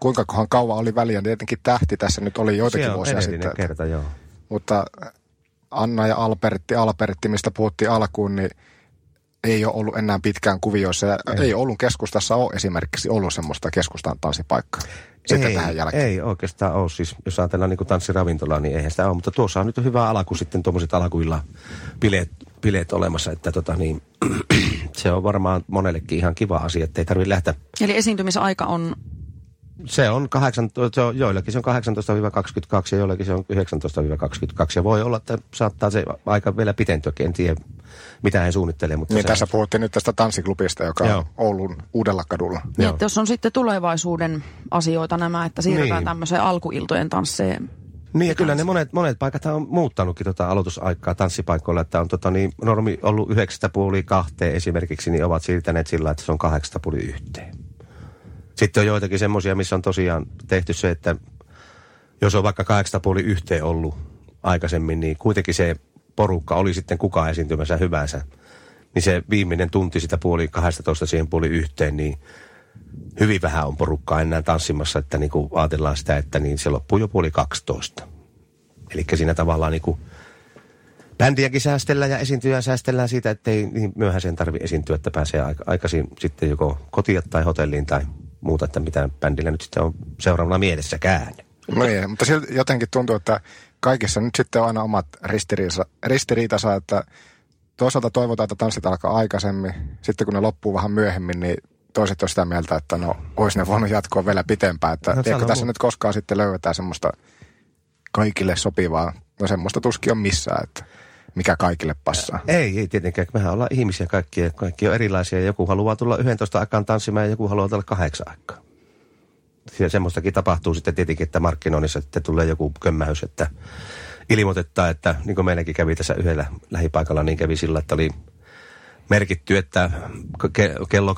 kuinka kohan kauan oli väliä, niin tietenkin tähti tässä nyt oli joitakin se on vuosia sitten. kerta, joo. Mutta Anna ja Albertti, Albertti, mistä puhuttiin alkuun, niin ei ole ollut enää pitkään kuvioissa. Ja ei. ei Oulun keskustassa ole esimerkiksi ollut semmoista keskustan tanssipaikkaa. Sitten ei, tähän jälkeen. Ei oikeastaan ole. Siis, jos ajatellaan niin tanssiravintolaa, niin eihän sitä ole. Mutta tuossa on nyt hyvä alku sitten tuommoiset alkuilla bileet, bileet olemassa. Että tota niin, se on varmaan monellekin ihan kiva asia, että ei tarvitse lähteä. Eli esiintymisaika on, Se on, 18, se on joillakin se on 18-22 ja joillakin se on 19-22. Ja voi olla, että saattaa se aika vielä pitentyäkin. En tiedä, mitä he suunnittelee. Mutta Niin se, tässä puhuttiin nyt tästä tanssiklubista, joka Joo. on Oulun uudella kadulla. niin että jos on sitten tulevaisuuden asioita nämä, että siirrytään Niin. niin. tämmöiseen alkuiltojen tansseen. Niin ja kyllä ne monet, monet paikat on muuttanutkin tota aloitusaikaa tanssipaikoilla, että on tota niin, normi ollut yhdeksästä puoli kahteen esimerkiksi, niin ovat siirtäneet sillä, että se on kahdeksasta puoli yhteen. Sitten on joitakin semmoisia, missä on tosiaan tehty se, että jos on vaikka kahdeksasta puoli yhteen ollut aikaisemmin, niin kuitenkin se porukka oli sitten kukaan esiintymässä hyvänsä. Niin se viimeinen tunti sitä puoli 12 siihen puoli yhteen, niin hyvin vähän on porukkaa enää tanssimassa, että niin kuin ajatellaan sitä, että niin se loppuu jo puoli 12. Eli siinä tavallaan niin kuin bändiäkin säästellään ja esiintyjä säästellään siitä, että ei niin myöhäiseen tarvi esiintyä, että pääsee aika, aikaisin sitten joko kotiin tai hotelliin tai muuta, että mitä bändillä nyt sitten on seuraavana mielessäkään. Niin, mutta silti jotenkin tuntuu, että kaikissa nyt sitten on aina omat ristiriitansa, ristiriitansa että toisaalta toivotaan, että tanssit alkaa aikaisemmin. Sitten kun ne loppuu vähän myöhemmin, niin toiset on sitä mieltä, että no, olisi ne voinut jatkoa vielä pitempään. Että No, no, sano tässä muu- nyt koskaan sitten löydetään semmoista kaikille sopivaa. No semmoista tuskin on missään, että mikä kaikille passaa. Ei, ei tietenkään. Mehän ollaan ihmisiä kaikki, ja kaikki on erilaisia. Joku haluaa tulla 11 aikaan tanssimaan ja joku haluaa tulla kahdeksan aikaan. Ja semmoistakin tapahtuu sitten tietenkin, että markkinoinnissa sitten tulee joku kömmähys, että ilmoitetaan, että niin kuin meilläkin kävi tässä yhdellä lähipaikalla, niin kävi sillä, että oli merkitty, että ke- kello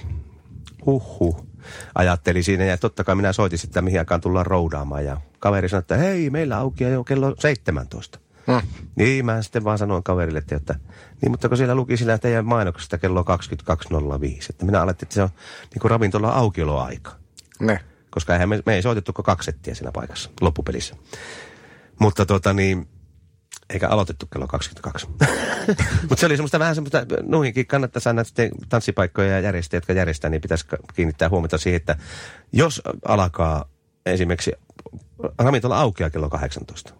22-05. Huhhuh. Ajattelin siinä ja totta kai minä soitin sitten, mihin aikaan tullaan roudaamaan. Ja kaveri sanoi, että hei, meillä auki jo kello 17. Hmm. Niin, mä sitten vaan sanoin kaverille, että, että niin, mutta kun siellä luki sillä teidän mainoksesta kello 22.05, että minä alettiin, että se on niin kuin ravintola aukioloaika. Ne. Koska eihän me, me ei soitettu kuin kaksi settiä siinä paikassa loppupelissä. Mutta tota niin, eikä aloitettu kello 22. Mutta se oli semmoista vähän semmoista, nuihinkin kannattaisi aina sitten tanssipaikkoja ja järjestäjät, jotka järjestää, niin pitäisi kiinnittää huomiota siihen, että jos alkaa esimerkiksi ravintola aukeaa kello 18,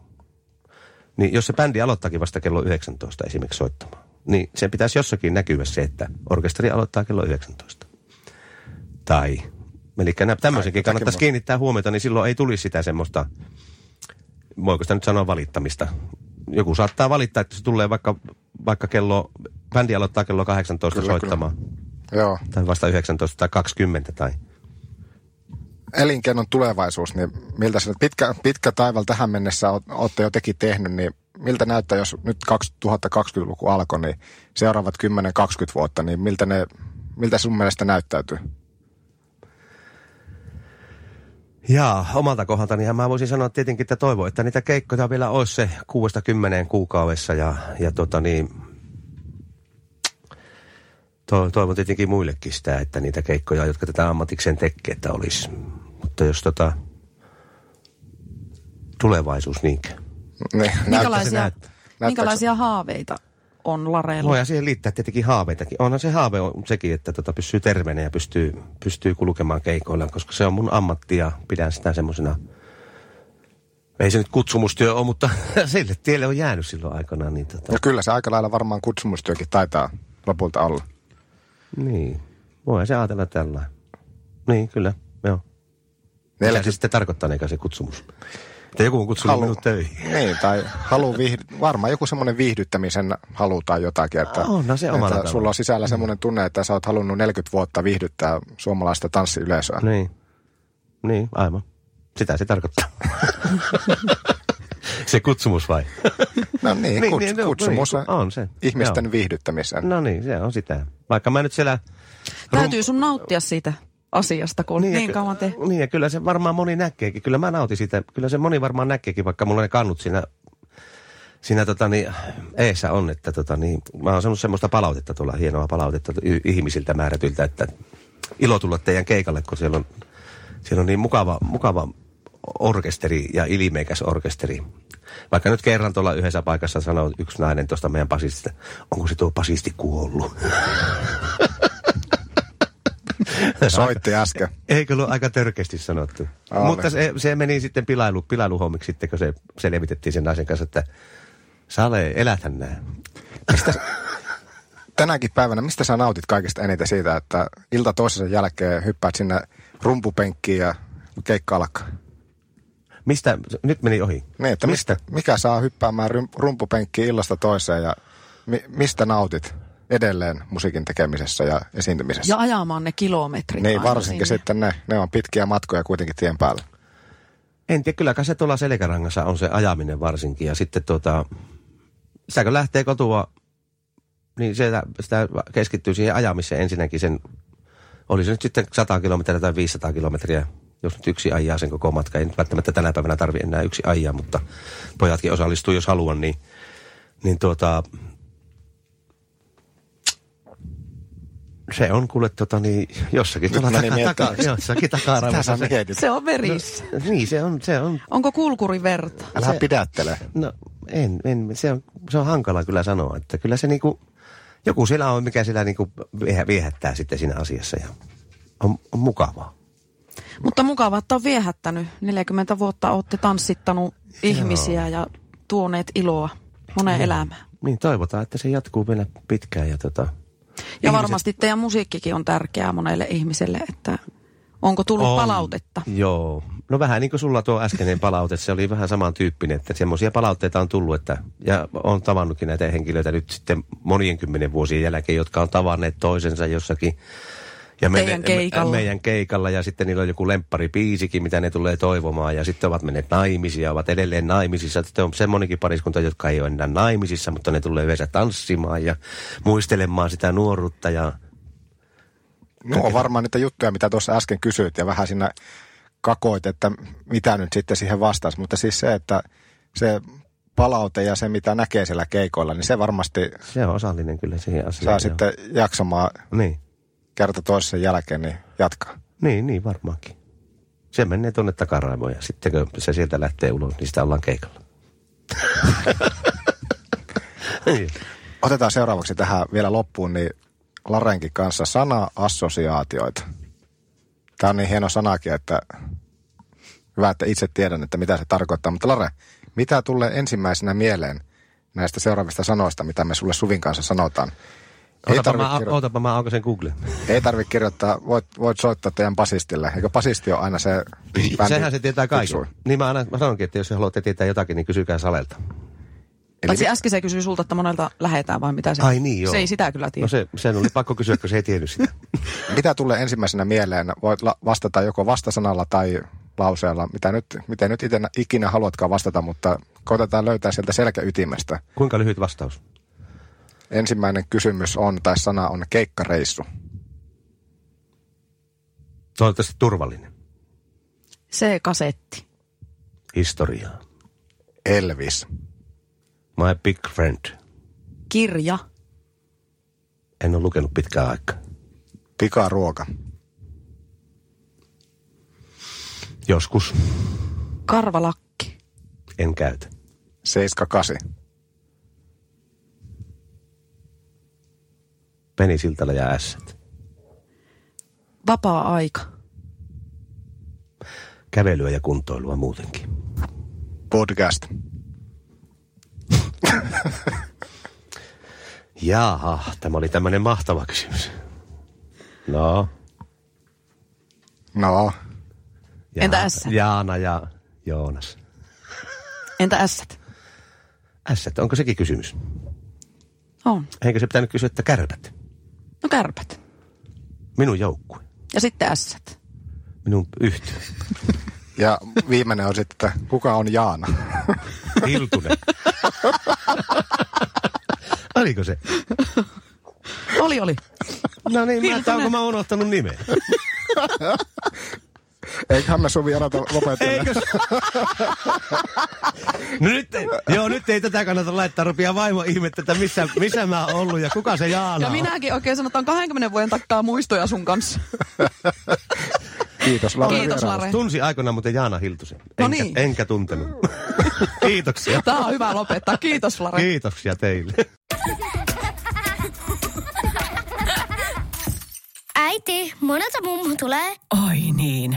niin jos se bändi aloittaakin vasta kello 19 esimerkiksi soittamaan, niin sen pitäisi jossakin näkyä se, että orkesteri aloittaa kello 19. Tai, eli tämmöisenkin kannattaisi kiinnittää huomiota, niin silloin ei tulisi sitä semmoista, voiko sitä nyt sanoa valittamista. Joku saattaa valittaa, että se tulee vaikka, vaikka kello, bändi aloittaa kello 18 Kyllä, soittamaan. Joo. Tai vasta 19 tai 20 tai... elinkeinon tulevaisuus, niin miltä se pitkä, pitkä taival tähän mennessä olette jo tekin tehnyt, niin miltä näyttää, jos nyt 2020-luku alkoi, niin seuraavat 10-20 vuotta, niin miltä, ne, miltä sun mielestä näyttäytyy? Jaa, omalta kohdaltani niin mä voisin sanoa tietenkin, että toivon, että niitä keikkoja vielä olisi se kuudesta kymmeneen kuukaudessa ja, ja tota niin, to, toivon tietenkin muillekin sitä, että niitä keikkoja, jotka tätä ammatikseen tekee, että olisi. Mutta jos tota, tulevaisuus niinkö? Niin, Minkälaisia, näyttää? minkälaisia haaveita on Lareella? Voidaan siihen liittää tietenkin haaveitakin. Onhan se haave on sekin, että tota pysyy terveenä ja pystyy, pystyy kulkemaan keikoilla, koska se on mun ammatti ja pidän sitä semmoisena Ei se nyt kutsumustyö ole, mutta sille tielle on jäänyt silloin aikanaan. Niin, tota, Ja kyllä se aika lailla varmaan kutsumustyökin taitaa lopulta olla. niin. Voi se ajatella tällä. Niin, kyllä. Mitä 40 se sitten tarkoittaa, eikä se kutsumus? Että joku on kutsunut Halu- minut töihin. Niin, tai halu viihdy- varmaan joku semmoinen viihdyttämisen halu tai jotakin, että, On, no se että tavalla. sulla on sisällä semmoinen tunne, että sä oot halunnut 40 vuotta viihdyttää suomalaista tanssiyleisöä. Niin. Niin, aivan. Sitä se tarkoittaa. se kutsumus vai? No niin, Niin, kuts, niin, no, kutsumus niin, on se. ihmisten Joo. viihdyttämiseen. No niin, se on sitä. Vaikka mä nyt siellä... Täytyy sun nauttia siitä asiasta, kun niin, ja niin ky- kauan te... Niin, ja kyllä se varmaan moni näkeekin. Kyllä mä nautin sitä. Kyllä se moni varmaan näkeekin, vaikka mulla ne kannut siinä, siinä tota niin, eessä on. Että tota niin, mä oon saanut semmoista palautetta tuolla, hienoa palautetta ihmisiltä määrätyltä, että ilo tulla teidän keikalle, kun siellä on, siellä on niin mukava, mukava orkesteri ja ilimeikäs orkesteri. Vaikka nyt kerran tuolla yhdessä paikassa sanoi yksi nainen tuosta meidän basistista, onko se tuo basisti kuollut? Soitti äsken. Eikö ollut aika törkeästi sanottu? Oli. Mutta se, se meni sitten pilailu, pilailuhommiksi sitten, kun se selvitettiin sen naisen kanssa, että Sale, eläthän nää. Tänäkin päivänä, mistä sä nautit kaikista eniten siitä, että ilta toisensa jälkeen hyppäät sinne rumpupenkkiin ja keikka alkaa? Mistä, nyt meni ohi. Niin, että mistä? mikä saa hyppäämään rum- rumpupenkkiin illasta toiseen ja mi- mistä nautit edelleen musiikin tekemisessä ja esiintymisessä? Ja ajamaan ne kilometrit niin, varsinkin sinne. sitten ne, ne on pitkiä matkoja kuitenkin tien päällä. En tiedä, kyllä se tuolla selkärangassa on se ajaminen varsinkin. Ja sitten tuota, sitä kun lähtee kotua, niin sitä, sitä keskittyy siihen ajamiseen ensinnäkin sen, oli se nyt sitten 100 kilometriä tai 500 kilometriä, jos nyt yksi ajaa sen koko matka. Ei nyt välttämättä tänä päivänä tarvi enää yksi ajaa, mutta pojatkin osallistuu, jos haluan, niin, niin tuota, se on kuule tota niin, jossakin Nyt tuolla meni taka, taka, jossakin takaraivossa. Se? Se on verissä. niin, se on, se on, Onko kulkuri verta? Älä se- pidättele. No en, en se, on, se on hankala kyllä sanoa, että kyllä se niinku, joku siellä on, mikä siellä niinku viehä- viehättää sitten siinä asiassa ja on, on mukavaa. Mutta mukavaa, että on viehättänyt. 40 vuotta olette tanssittanut ihmisiä ja tuoneet iloa moneen elämään. Niin toivotaan, että se jatkuu vielä pitkään ja tota, Ja Ihmiset- varmasti teidän musiikkikin on tärkeää monelle ihmiselle, että onko tullut On. palautetta? Joo. No vähän niin kuin sulla tuo äskeinen palaute, se oli vähän samantyyppinen, että semmoisia palautteita on tullut, että, ja on tavannutkin näitä henkilöitä nyt sitten monien kymmenen vuosien jälkeen, jotka on tavanneet toisensa jossakin. Ja Teidän keikalla. meidän keikalla ja sitten niillä on joku lempparipiisikin, mitä ne tulee toivomaan ja sitten ovat menneet naimisiin ja ovat edelleen naimisissa. Sitten on semmonenkin pariskunta, jotka ei ole enää naimisissa, mutta ne tulee yhdessä tanssimaan ja muistelemaan sitä nuoruutta ja No on varmaan niitä juttuja, mitä tuossa äsken kysyit ja vähän siinä kakoit, että mitä nyt sitten siihen vastasi. Mutta siis se, että se palaute ja se, mitä näkee siellä keikoilla, niin se varmasti se on osallinen kyllä siihen asiaan. saa joo. sitten jaksamaan Niin. Kerta toisen jälkeen niin jatkaa. Niin, niin varmaankin. Se menee tuonne takaraivoon ja sitten kun se sieltä lähtee ulos, niin sitä ollaan keikalla. Niin. Otetaan seuraavaksi tähän vielä loppuun, niin Larenkin kanssa sana-assosiaatioita. Tämä on niin hieno sanakin, että hyvä, että itse tiedän, että mitä se tarkoittaa. Mutta Lare, mitä tulee ensimmäisenä mieleen näistä seuraavista sanoista, mitä me sulle Suvin kanssa sanotaan? Ei tarvitse mä, kirjo- ootapa mä aukasen Google. ei tarvi kirjoittaa, voit, voit soittaa teidän basistille. Eikö basisti ole aina se bändi? Sehän se tietää kaiken. fiksui? Niin mä, aina, mä sanonkin, että jos haluatte tietää jotakin, niin kysykää Salelta. Eli Paitsi mit- äsken se kysyi sulta, että monelta lähetään vai mitä se Ai niin, joo. Se ei sitä kyllä tiedä. No se, sen oli pakko kysyä, kun se ei tiennyt sitä. Mitä tulee ensimmäisenä mieleen? Voit la- vastata joko vastasanalla tai lauseella, mitä nyt, miten nyt itse ikinä haluatkaan vastata, mutta koitetaan löytää sieltä selkäytimestä. Kuinka lyhyt vastaus? Ensimmäinen kysymys on, tai sana on keikkareissu. Toivottavasti turvallinen. Se kasetti. Historiaa. Elvis. My big friend. Kirja. En ole lukenut pitkään aikaa. Pikaruoka. Joskus Karvalakki. en käytä. 78. Penisiltala ja ässät. Vapaa-aika. Kävelyä ja kuntoilua muutenkin. Podcast. Jaha, tämä oli tämmöinen mahtava kysymys. No. No, Ja, Entä ässät? Jaana ja Joonas. Entä ässät? Ässät, onko sekin kysymys? On. Eikö se pitänyt kysyä, että kärpät? No kärpät. Minun joukkue. Ja sitten ässät. Minun yhtiö. ja viimeinen on sitten, että kuka on Jaana? Hiltunen. Oliko se? Oli, oli. No niin, mä, Hiltunen. onko mä unohtanut nimen? Eiköhän me Suvi odota lopetella. Eikö? no nyt, ei- joo, nyt ei tätä kannata laittaa. Rupia vaimo ihmettä, että missä, missä mä oon ollut ja kuka se Jaana Ja minäkin oikein sanotaan 20 vuoden takkaa muistoja sun kanssa. Kiitos Lare Kiitos. Lare. Tunsi aikoinaan muuten Jaana Hiltusen. No Enkä, niin. enkä tuntenut. Kiitoksia. Tää on hyvä lopettaa. Kiitos, Lare. Kiitoksia teille. Äiti, monelta mummu tulee? Oi niin.